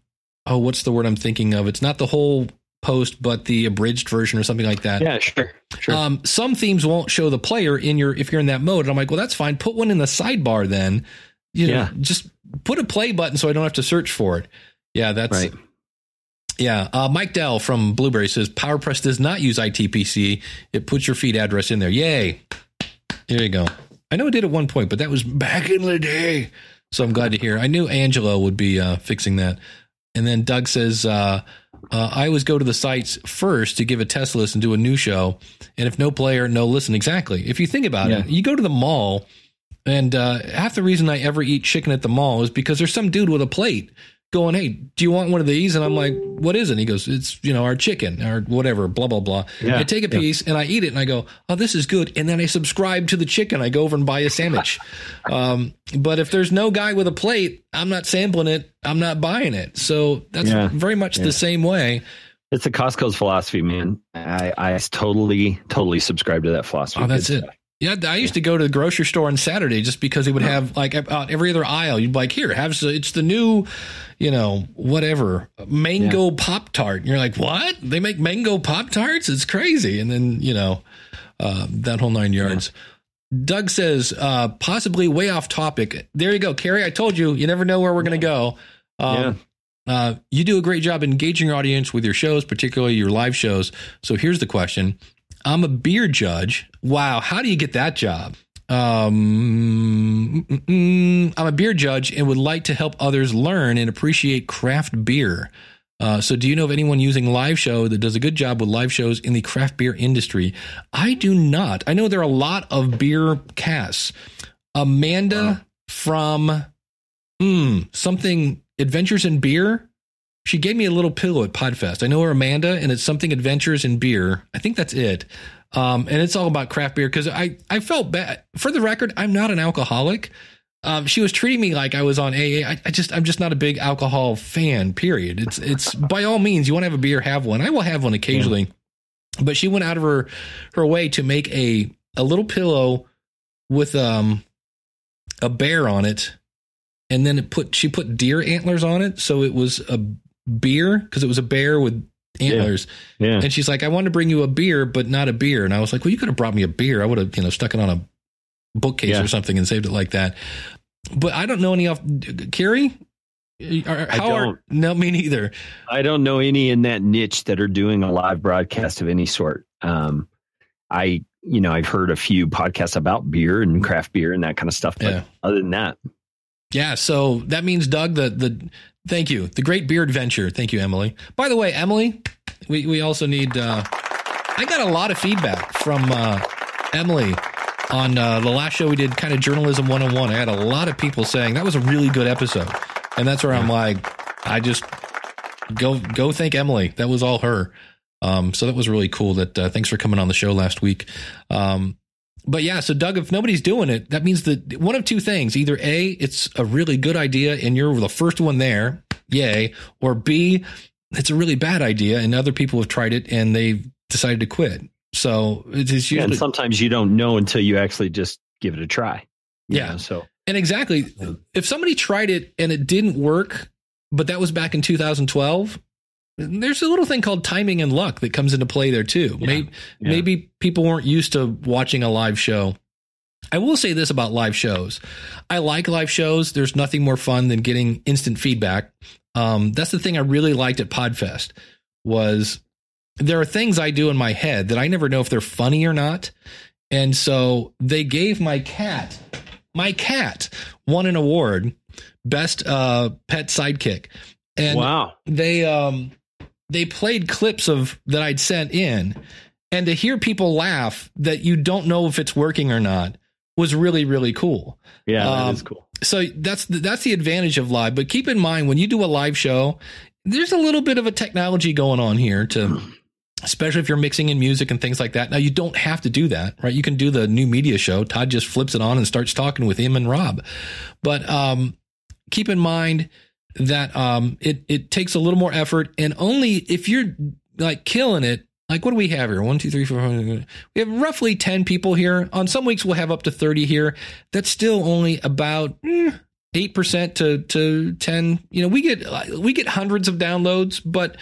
oh, what's the word I'm thinking of? It's not the whole post, but the abridged version or something like that. Yeah, sure, sure. Um, some themes won't show the player in your if you're in that mode. And I'm like, well, that's fine. Put one in the sidebar then. You know, Yeah. just put a play button so I don't have to search for it. Yeah, that's right. yeah. Uh, Mike Dell from Blubrry says PowerPress does not use ITPC. It puts your feed address in there. Yay. There you go. I know it did at one point, but that was back in the day. So I'm glad to hear. I knew Angelo would be uh, fixing that. And then Doug says, uh, uh, I always go to the sites first to give a test list and do a new show. And if no player, no listen. Exactly. If you think about Yeah. it, you go to the mall, and uh, half the reason I ever eat chicken at the mall is because there's some dude with a plate going, Hey, do you want one of these? And I'm like, What is it? And he goes, It's, you know, our chicken or whatever, blah, blah, blah. Yeah. I take a Yeah. piece and I eat it and I go, Oh, this is good. And then I subscribe to the chicken. I go over and buy a sandwich. um, but if there's no guy with a plate, I'm not sampling it. I'm not buying it. So that's Yeah. very much Yeah. the same way. It's a Costco's philosophy, man. I, I totally, totally subscribe to that philosophy. Oh, that's it. stuff. Yeah, I used to go to the grocery store on Saturday just because it would have like about every other aisle. You'd be like, here, have it's the new, you know, whatever mango pop tart. You're like, what? They make mango pop tarts? It's crazy. And then you know, uh, that whole nine yards. Doug says, uh, possibly way off topic. There you go, Carey. I told you, you never know where we're going to go. Um, uh, you do a great job engaging your audience with your shows, particularly your live shows. So here's the question I'm a beer judge. Wow. How do you get that job? Um. I'm a beer judge and would like to help others learn and appreciate craft beer. Uh, so, do you know of anyone using live show that does a good job with live shows in the craft beer industry? I do not. I know there are a lot of beer casts. Amanda from mm, something Adventures in Beer. She gave me a little pillow at Podfest. I know her Amanda, and it's something Adventures in Beer. I think that's it. Um, and it's all about craft beer because I, I felt bad. For the record, I'm not an alcoholic. Um, she was treating me like I was on AA. I, I just I'm just not a big alcohol fan. Period. It's it's by all means you want to have a beer, have one. I will have one occasionally, but she went out of her her way to make a a little pillow with um a bear on it, and then it put she put deer antlers on it, so it was a beer because it was a bear with antlers. Yeah. And she's like, I want to bring you a beer, but not a beer. And I was like, Well, you could have brought me a beer. I would have, you know, stuck it on a bookcase Yeah. or something and saved it like that. But I don't know any off. Carey, Are- I how are- don't. no, me neither. I don't know any in that niche that are doing a live broadcast of any sort. Um, I, you know, I've heard a few podcasts about beer and craft beer and that kind of stuff. But Yeah. other than that, Yeah, so that means Doug, the the thank you, the Great Beard Adventure. Thank you, Emily. By the way, Emily, we we also need. Uh, I got a lot of feedback from uh, Emily on uh, the last show we did, kind of journalism one on one. I had a lot of people saying that was a really good episode, and that's where I'm like, I just go go thank Emily. That was all her. Um, so that was really cool. That uh, thanks for coming on the show last week. Um, but yeah, so Doug, if nobody's doing it, that means that one of two things: either a, it's a really good idea and you're the first one there, yay, or b, it's a really bad idea and other people have tried it and they've decided to quit. So it's it's and sometimes you don't know until you actually just give it a try. Yeah. know, so and exactly if somebody tried it and it didn't work, but that was back in 2012. There's a little thing called timing and luck that comes into play there too. Yeah. Maybe, Yeah. maybe people weren't used to watching a live show. I will say this about live shows. I like live shows. There's nothing more fun than getting instant feedback. Um, that's the thing I really liked at Podfest was there are things I do in my head that I never know if they're funny or not. And so they gave my cat, my cat won an award best uh, pet sidekick, and wow. they um they played clips of that I'd sent in, and to hear people laugh that you don't know if it's working or not was really really cool. Yeah, that Um, is cool. So that's the, that's the advantage of live. But keep in mind when you do a live show, there's a little bit of a technology going on here to especially if you're mixing in music and things like that. Now you don't have to do that, right? You can do the new media show. Todd just flips it on and starts talking with him and Rob. But um, keep in mind that um, it it takes a little more effort, and only if you're like killing it. Like what do we have here? One, two, three, four. We have roughly ten people here. On some weeks we'll have up to thirty here. That's still only about mm, eight percent to to ten. You know, we get we get hundreds of downloads, but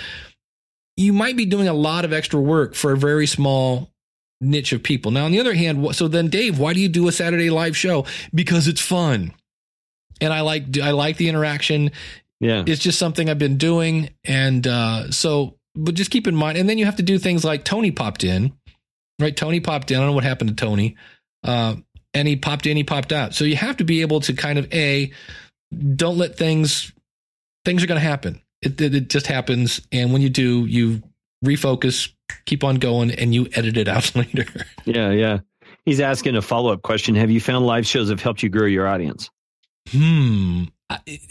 you might be doing a lot of extra work for a very small niche of people. Now, on the other hand, so then Dave, why do you do a Saturday live show? Because it's fun. And I like I like the interaction. Yeah. It's just something I've been doing and uh so but just keep in mind and then you have to do things like Tony popped in. Right? Tony popped in. I don't know what happened to Tony. Uh and he popped in, he popped out. So you have to be able to kind of a don't let things things are going to happen. It, it it just happens and when you do, you refocus, keep on going and you edit it out later. Yeah, yeah. He's asking a follow up question. Have you found live shows have helped you grow your audience? Hmm.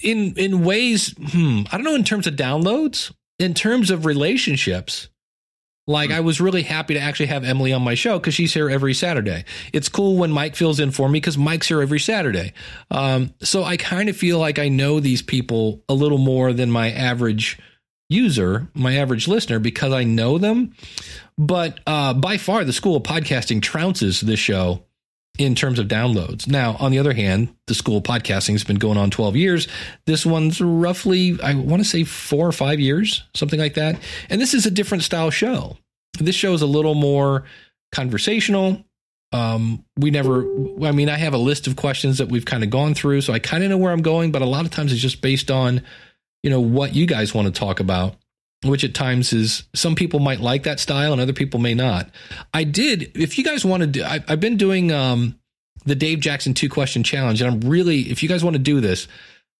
In in ways, hmm. I don't know in terms of downloads, in terms of relationships. Like I was really happy to actually have Emily on my show because she's here every Saturday. It's cool when Mike fills in for me because Mike's here every Saturday. Um, so I kind of feel like I know these people a little more than my average user, my average listener, because I know them. But uh, by far, the School of Podcasting trounces this show in terms of downloads. Now, on the other hand, the School Podcasting has been going on 12 years. This one's roughly, I want to say four or five years, something like that. And this is a different style show. This show is a little more conversational. Um, we never, I mean, I have a list of questions that we've kind of gone through, so I kind of know where I'm going, but a lot of times it's just based on, you know, what you guys want to talk about which at times is some people might like that style and other people may not. I did, if you guys want to do, I, I've been doing um, the Dave Jackson two question challenge, and I'm really, if you guys want to do this,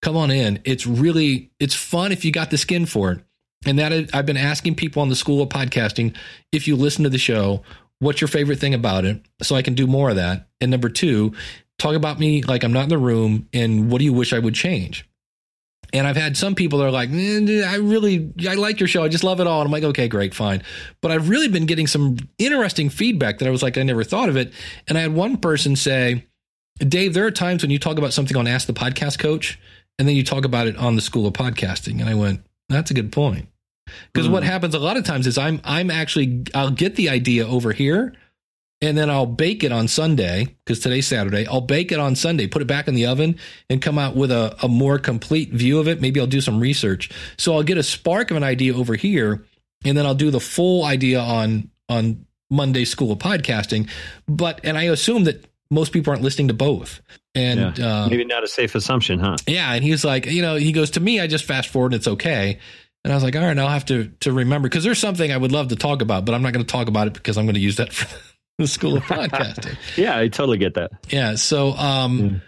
come on in. It's really, it's fun if you got the skin for it. And that I've been asking people on the School of Podcasting if you listen to the show, what's your favorite thing about it, so I can do more of that. And number two, talk about me like I'm not in the room, and what do you wish I would change? And I've had some people that are like, "Eh, I really, I like your show. I just love it all. And I'm like, okay, great, fine. But I've really been getting some interesting feedback that I was like, I never thought of it. And I had one person say, Dave, there are times when you talk about something on Ask the Podcast Coach, and then you talk about it on the School of Podcasting. And I went, that's a good point. Because what happens a lot of times is I'm I'm actually I'll get the idea over here and then I'll bake it on Sunday because today's Saturday. I'll bake it on Sunday, put it back in the oven, and come out with a, a more complete view of it. Maybe I'll do some research. So I'll get a spark of an idea over here, and then I'll do the full idea on on Monday School of Podcasting. But and I assume that most people aren't listening to both. And yeah. uh, Maybe not a safe assumption, huh? yeah, and he's like, you know, he goes to me, I just fast forward and it's okay. And I was like, all right, I'll have to to remember because there's something I would love to talk about, but I'm not going to talk about it because I'm going to use that for the school of podcasting. Yeah, I totally get that. yeah. So, um,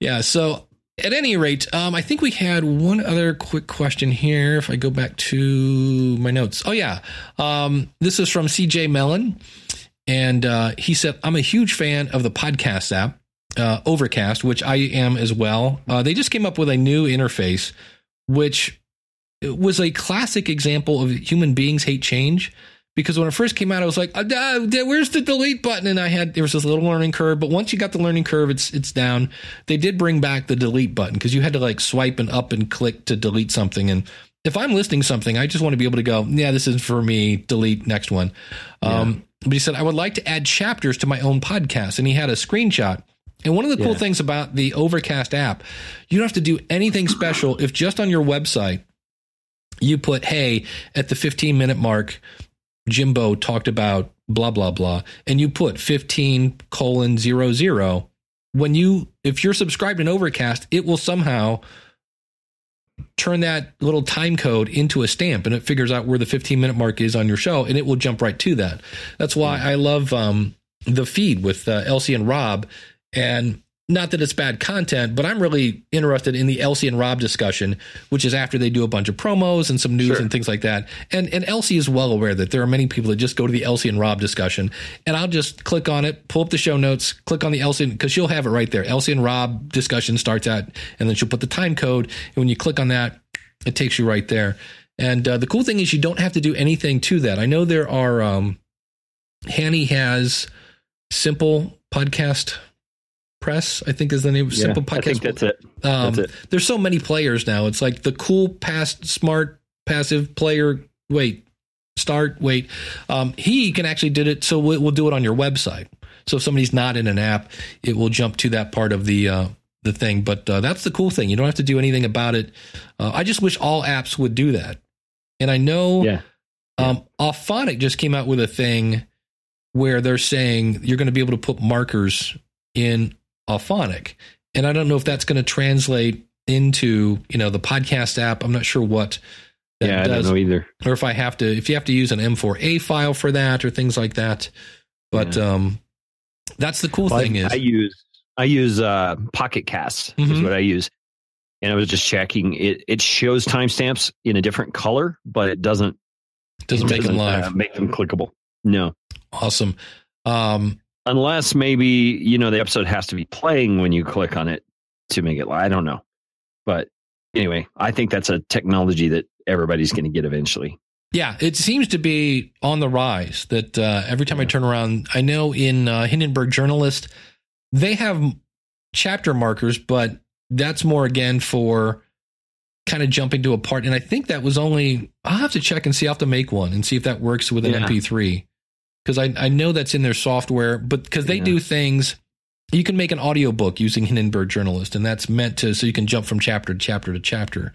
yeah. So at any rate, um, I think we had one other quick question here. If I go back to my notes. Oh yeah. Um, this is from CJ Mellon. And uh, he said, I'm a huge fan of the podcast app, uh, Overcast, which I am as well. Uh, they just came up with a new interface, which was a classic example of human beings hate change. Because when it first came out, I was like, uh, "Where's the delete button?" And I had there was this little learning curve, but once you got the learning curve, it's it's down. They did bring back the delete button because you had to like swipe and up and click to delete something. And if I'm listing something, I just want to be able to go, "Yeah, this is for me." Delete next one. Um, but he said, "I would like to add chapters to my own podcast," and he had a screenshot. And one of the cool Yeah. things about the Overcast app, you don't have to do anything special if just on your website you put, hey, at the 15 minute mark, Jimbo talked about blah, blah, blah, and you put 15 colon zero zero. When you, if you're subscribed in Overcast, it will somehow turn that little time code into a stamp and it figures out where the 15 minute mark is on your show and it will jump right to that. That's why I love um, the feed with uh, Elsie and Rob. And not that it's bad content, but I'm really interested in the Elsie and Rob discussion, which is after they do a bunch of promos and some news Sure. and things like that. And and Elsie is well aware that there are many people that just go to the Elsie and Rob discussion, and I'll just click on it, pull up the show notes, click on the Elsie because she'll have it right there. Elsie and Rob discussion starts at, and then she'll put the time code, and when you click on that, it takes you right there. And uh, the cool thing is you don't have to do anything to that. I know there are. Um, Hani has Simple Podcast Press, I think is the name. Simple I Podcast. think that's it. Um, That's There's so many players now. It's like the cool, past, smart, passive player. Wait, start. Wait. Um, he can actually did it, so we'll, we'll do it on your website. So if somebody's not in an app, it will jump to that part of the uh, the thing. But uh, that's the cool thing. You don't have to do anything about it. Uh, I just wish all apps would do that. And I know Yeah. um, Auphonic just came out with a thing where they're saying you're going to be able to put markers in Auphonic, and I don't know if that's going to translate into you know the podcast app. I'm not sure what that Yeah, I don't does, know either. or if I have to if you have to use an M4A file for that or things like that. But um, that's the cool Well, thing I, is I use I use uh, Pocket Casts is Mhm. what I use, and I was just checking. It it shows timestamps in a different color, but it doesn't doesn't make them live. uh, make them clickable. No, awesome. Um, unless maybe you know the episode has to be playing when you click on it to make it live. I don't know, but anyway, I think that's a technology that everybody's going to get eventually. Yeah, it seems to be on the rise. That uh, every time I turn around, I know in uh, Hindenburg Journalist, they have chapter markers, but that's more again for kind of jumping to a part. And I think that was only. I'll have to check and see. I'll have to make one and see if that works with an Yeah. MP3 because I I know that's in their software, but because they Yeah. do things. You can make an audiobook using Hindenburg Journalist, and that's meant to so you can jump from chapter to chapter to chapter.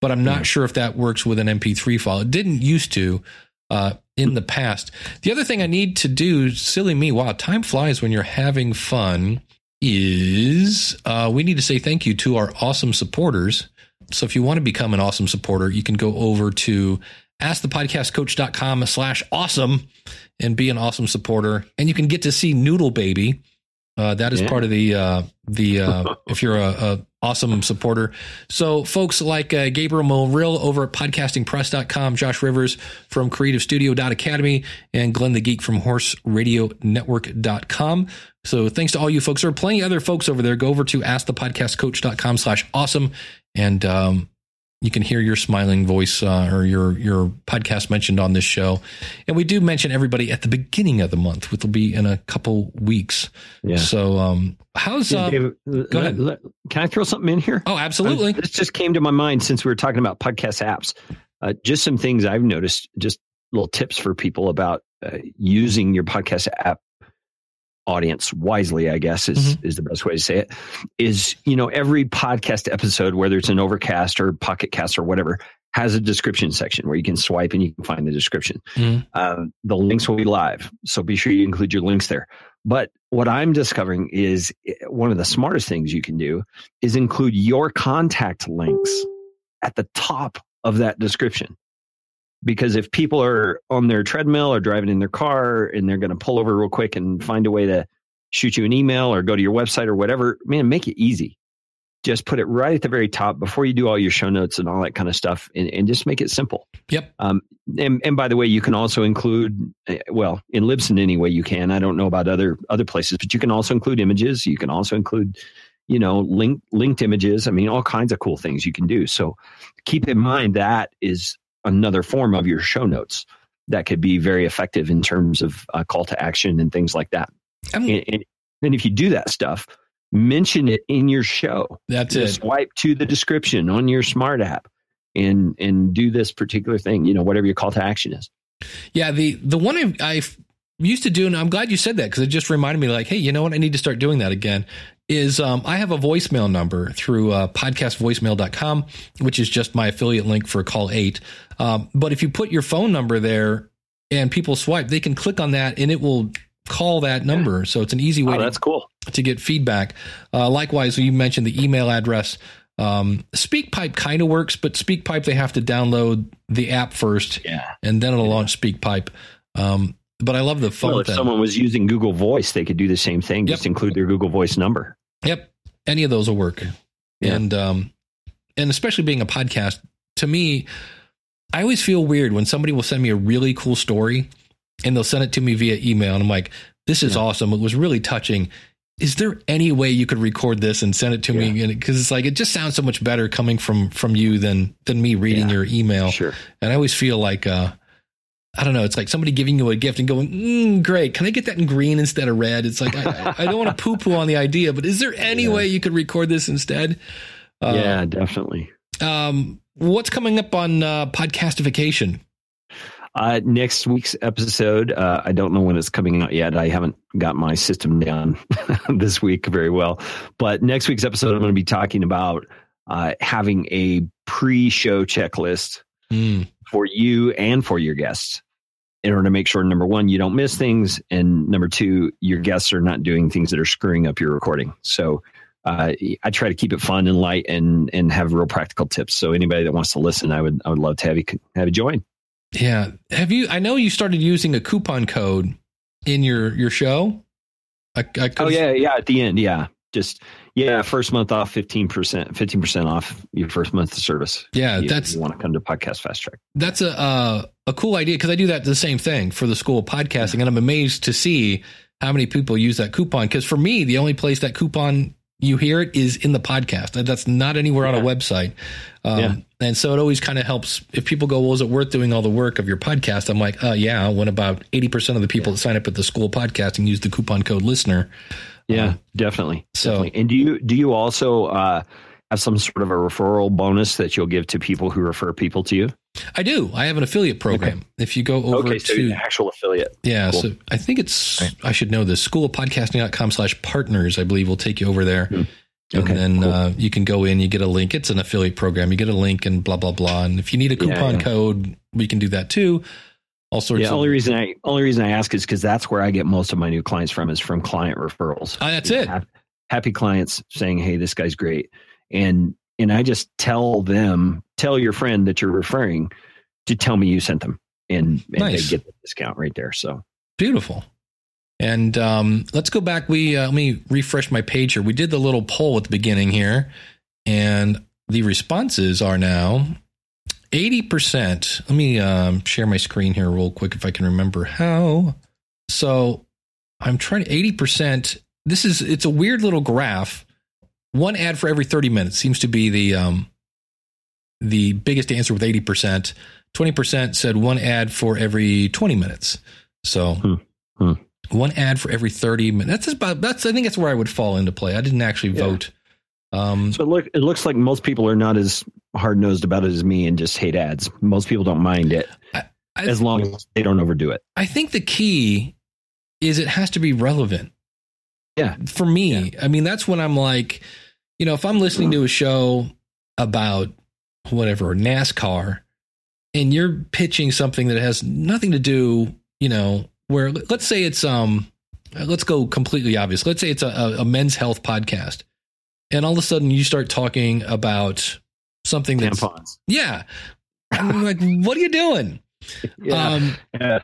But I'm not Yeah. sure if that works with an MP3 file. It didn't used to uh, in the past. The other thing I need to do, silly me, wow, time flies when you're having fun, is uh, we need to say thank you to our awesome supporters. So if you want to become an awesome supporter, you can go over to askthepodcastcoach.com slash awesome and be an awesome supporter. And you can get to see Noodle Baby. Uh, that is Yeah. part of the uh, the uh, if you're a, a awesome supporter. So folks like uh, Gabriel Morrill over at podcastingpress.com, Josh Rivers from creativestudio.academy, and Glenn the Geek from horseradionetwork.com. So thanks to all you folks. There are plenty of other folks over there. Go over to askthepodcastcoach.com slash awesome and um, you can hear your smiling voice uh, or your your podcast mentioned on this show. And we do mention everybody at the beginning of the month, which will be in a couple weeks. Yeah. So um how's Yeah, uh, David, go ahead. let- let- can I throw something in here? Oh, absolutely. Uh, this just came to my mind since we were talking about podcast apps. Uh, just some things I've noticed, just little tips for people about uh, using your podcast app audience wisely, I guess is, is the best way to say it. Is, you know, every podcast episode, whether it's an overcast or pocket cast or whatever, has a description section where you can swipe and you can find the description. Mhm. Uh, the links will be live. So be sure you include your links there. But what I'm discovering is eh, one of the smartest things you can do is include your contact links at the top of that description. Because if people are on their treadmill or driving in their car and they're going to pull over real quick and find a way to shoot you an email or go to your website or whatever, man, make it easy. Just put it right at the very top before you do all your show notes and all that kind of stuff and, and just make it simple. Yep. Um, and, and by the way, you can also include, eh, well, in Libsyn anyway, you can. I don't know about other other places, but you can also include images. You can also include, you know, link, linked images. I mean, all kinds of cool things you can do. So keep in mind that is another form of your show notes that could be very effective in terms of uh, call to action and things like that. I'm- And, and, and if you do that stuff, mention it in your show that's just it. swipe to the description on your smart app and and do this particular thing you know whatever your call to action is Yeah, the the one I, I used to do, and I'm glad you said that because it just reminded me, like, hey, you know what? I need to start doing that again. Is um, I have a voicemail number through uh, podcastvoicemail.com, which is just my affiliate link for Call Eight. Um, but if you put your phone number there and people swipe, they can click on that and it will call that number. So it's an easy way oh to that's cool to get feedback. Uh, likewise, you mentioned the email address. Um, SpeakPipe kind of works, but SpeakPipe they have to download the app first, yeah and then it'll launch SpeakPipe. Um, but I love the phone well if thing. someone was using google voice they could do the same thing just include their google voice number Yep. Any of those will work. Yeah. And um and especially being a podcast, to me, I always feel weird when somebody will send me a really cool story and they'll send it to me via email and I'm like, this is Yeah. awesome. It was really touching. Is there any way you could record this and send it to me? Because it's like it just sounds so much better coming from from you than than me reading Yeah. your email. Sure. And I always feel like uh I don't know. It's like somebody giving you a gift and going, mm, "Great, can I get that in green instead of red?" It's like I, I don't want to poo-poo on the idea, but is there any Yeah. way you could record this instead? Uh, yeah, definitely. Um, what's coming up on uh, podcastification? Uh, next week's episode, uh, I don't know when it's coming out yet. I haven't got my system down this week very well. But next week's episode, I'm going to be talking about uh, having a pre show checklist Hmm. For you and for your guests in order to make sure number one, you don't miss things. And number two, your guests are not doing things that are screwing up your recording. So, uh, I try to keep it fun and light and and have real practical tips. So anybody that wants to listen, I would I would love to have you have you join. Yeah, have you? I know you started using a coupon code in your your show. I, I Oh yeah, yeah. At the end, yeah. Just yeah, first month off fifteen percent, fifteen percent off your first month of service. yeah. You- That's you want to come to Podcast Fast Track. that's a uh, a cool idea because I do that the same thing for the school of podcasting, and I'm amazed to see how many people use that coupon. Because for me, the only place that coupon you hear it is in the podcast. That's not anywhere on a website. Um, Yeah. And so it always kind of helps if people go, "Well, is it worth doing all the work of your podcast?" I'm like, "Uh, yeah." When about eighty percent of the people that sign up at the school of podcasting use the coupon code listener. Yeah, Um, definitely. so- definitely. and do you do you also uh, have some sort of a referral bonus that you'll give to people who refer people to you? I do. I have an affiliate program. If you go over okay, so to actual affiliate. Yeah, Cool. so I think it's I should know this. Schoolofpodcasting.com slash partners, I believe will take you over there. And Hmm. Okay, then cool. uh, you can go in, you get a link. It's an affiliate program. You get a link and blah blah blah. And if you need a Yeah, coupon yeah. code, we can do that too. All sorts Yeah, of only reason I only reason I ask is because that's where I get most of my new clients from is from client referrals. Ah, that's it. Hap- Happy clients saying, "Hey, this guy's great," and and I just tell them, tell your friend that you're referring to tell me you sent them, and, and Nice. they get the discount right there. So beautiful. And um, let's go back. We uh, let me refresh my page here. We did the little poll at the beginning here, and the responses are now eighty percent. Let me um, share my screen here real quick if I can remember how. So I'm trying to eighty percent. This is it's a weird little graph. One ad for every thirty minutes seems to be the um, the biggest answer with eighty percent. Twenty percent said one ad for every twenty minutes. So Hmm. Hmm. one ad for every 30 minutes. That's about that's I think that's where I would fall into play. I didn't actually Yeah. vote. Um so it look it looks like most people are not as hard nosed about it as me and just hate ads. Most people don't mind it I, as long as they don't overdo it. I think the key is it has to be relevant. Yeah. For me, I mean that's when I'm like, you know, if I'm listening to a show about whatever, NASCAR and you're pitching something that has nothing to do, you know, where let's say it's um let's go completely obvious. Let's say it's a, a men's health podcast. And all of a sudden you start talking about something that's Tampons. yeah. I'm like, what are you doing? Yeah. Um, yeah.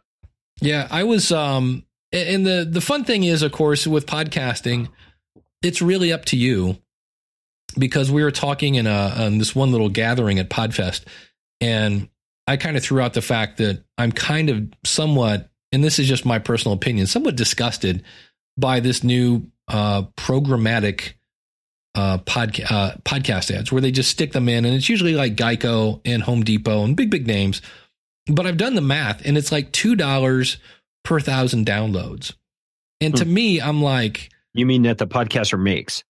yeah, I was. Um, and the the fun thing is, of course, with podcasting, it's really up to you because we were talking in a on this one little gathering at Podfest, and I kind of threw out the fact that I'm kind of somewhat, and this is just my personal opinion, somewhat disgusted by this new uh, programmatic uh, podca- uh, podcast ads where they just stick them in, and it's usually like Geico and Home Depot and big big names. But I've done the math, and it's like two dollars per thousand downloads. And to me, I'm like, You mean that the podcaster makes?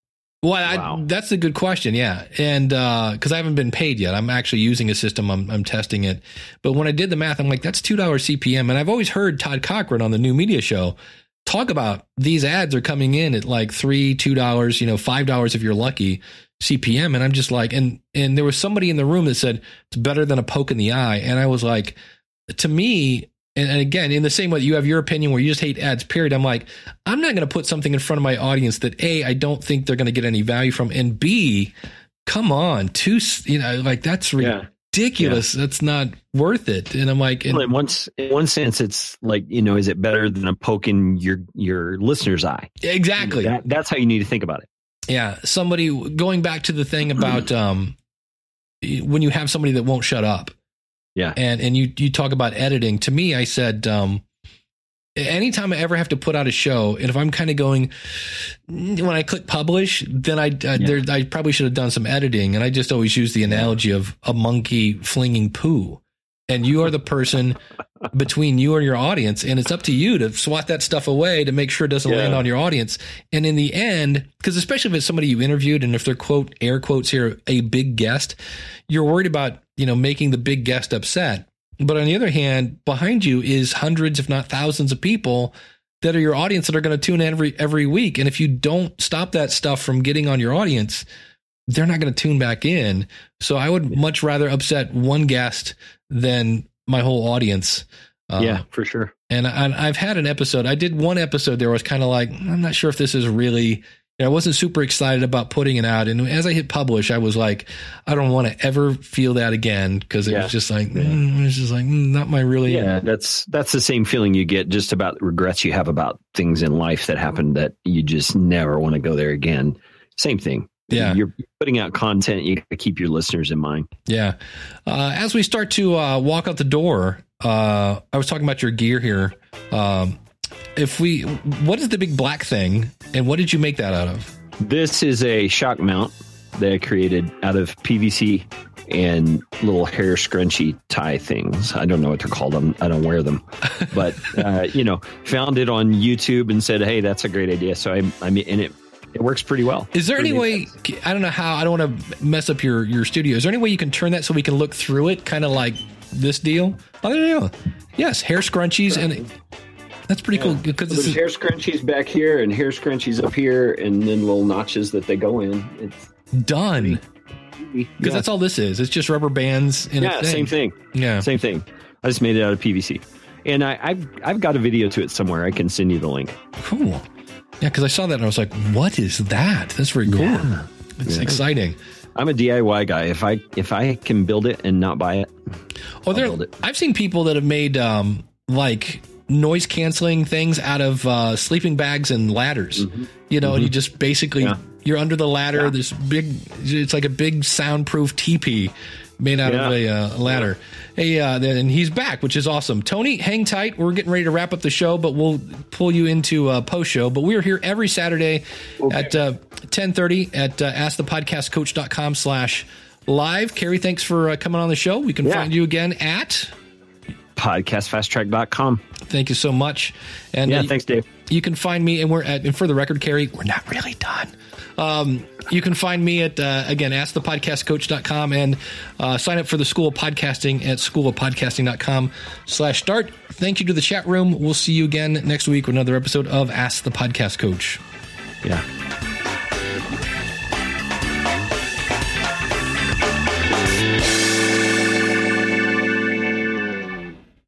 well, Wow. I, that's a good question. Yeah. And, uh, cause I haven't been paid yet. I'm actually using a system. I'm, I'm testing it. But when I did the math, I'm like, that's $2 CPM. And I've always heard Todd Cochrane on the new media show talk about these ads are coming in at like three, $2, you know, $5 if you're lucky CPM. And I'm just like, and, and there was somebody in the room that said it's better than a poke in the eye. And I was like, to me, and, and again, in the same way that you have your opinion where you just hate ads, period. I'm like, I'm not going to put something in front of my audience that A, I don't think they're going to get any value from, and B, come on, two, you know, like that's Yeah. Ridiculous. That's not worth it. And I'm like, and, Well, in one in one sense, it's like you know, is it better than a poke in your your listener's eye? exactly. That, that's how you need to think about it. Yeah, somebody going back to the thing about um, when you have somebody that won't shut up. Yeah. and and you you talk about editing. To me, I said um, anytime I ever have to put out a show, and if I'm kind of going when I click publish, then I uh, there I probably should have done some editing. And I just always use the analogy of a monkey flinging poo. And you are the person between you and your audience, and it's up to you to swat that stuff away to make sure it doesn't Yeah. land on your audience. And in the end, because especially if it's somebody you interviewed, and if they're quote air quotes here a big guest, you're worried about you know making the big guest upset. But on the other hand, behind you is hundreds, if not thousands, of people that are your audience that are going to tune in every every week. And if you don't stop that stuff from getting on your audience, they're not going to tune back in. So I would much rather upset one guest than my whole audience. Uh, yeah, for sure. and I, I've had an episode. I did one episode there. I was kind of like, I'm not sure if this is really. Know, I wasn't super excited about putting it out, and as I hit publish, I was like, I don't want to ever feel that again because it Yeah. was just like, mm, it was just like mm, not my really. Yeah, that's that's the same feeling you get just about regrets you have about things in life that happened that you just never want to go there again. Same thing. Yeah. You're putting out content, you keep your listeners in mind. Yeah. Uh, as we start to uh, walk out the door, uh, I was talking about your gear here. Um, if we, what is the big black thing, and what did you make that out of? This is a shock mount that I created out of PVC and little hair scrunchy tie things. I don't know what they're called. I'm, I don't wear them, but uh, you know, found it on YouTube and said, "Hey, that's a great idea." So I, I mean, and it it works pretty well. Is there any way? I don't know how. I don't want to mess up your your studio. Is there any way you can turn that so we can look through it, kind of like this deal? Oh, there you go. Yes, hair scrunchies, and that's pretty cool because this There's is hair scrunchies back here and hair scrunchies up here, and then little notches that they go in. It's done. Because that's all this is. It's just rubber bands and yeah, a thing. same thing. Yeah. Same thing. I just made it out of PVC, and I, I've I've got a video to it somewhere. I can send you the link. Cool. Yeah, because I saw that and I was like, "What is that? That's very cool. It's exciting." I'm a DIY guy. If I if I can build it and not buy it, Oh, there. build it. I've seen people that have made um, like noise canceling things out of uh, sleeping bags and ladders. You know, and you just basically Mm-hmm. Yeah. you're under the ladder. This big, it's like a big soundproof teepee made out of a uh, ladder. Hey, uh, and he's back, which is awesome. Tony, hang tight. We're getting ready to wrap up the show, but we'll pull you into uh, post show. But we are here every Saturday at uh, 1030 at uh, askthepodcastcoach.com slash live. Carey, thanks for uh, coming on the show. We can Yeah. find you again at podcastfasttrack.com. Thank you so much. And Yeah, uh, thanks, Dave. You can find me, and we're at, and for the record, Carey, we're not really done. Um, you can find me at, uh, again, askthepodcastcoach.com and uh, sign up for the School of Podcasting at schoolofpodcasting.com slash start. Thank you to the chat room. We'll see you again next week with another episode of Ask the Podcast Coach. Yeah.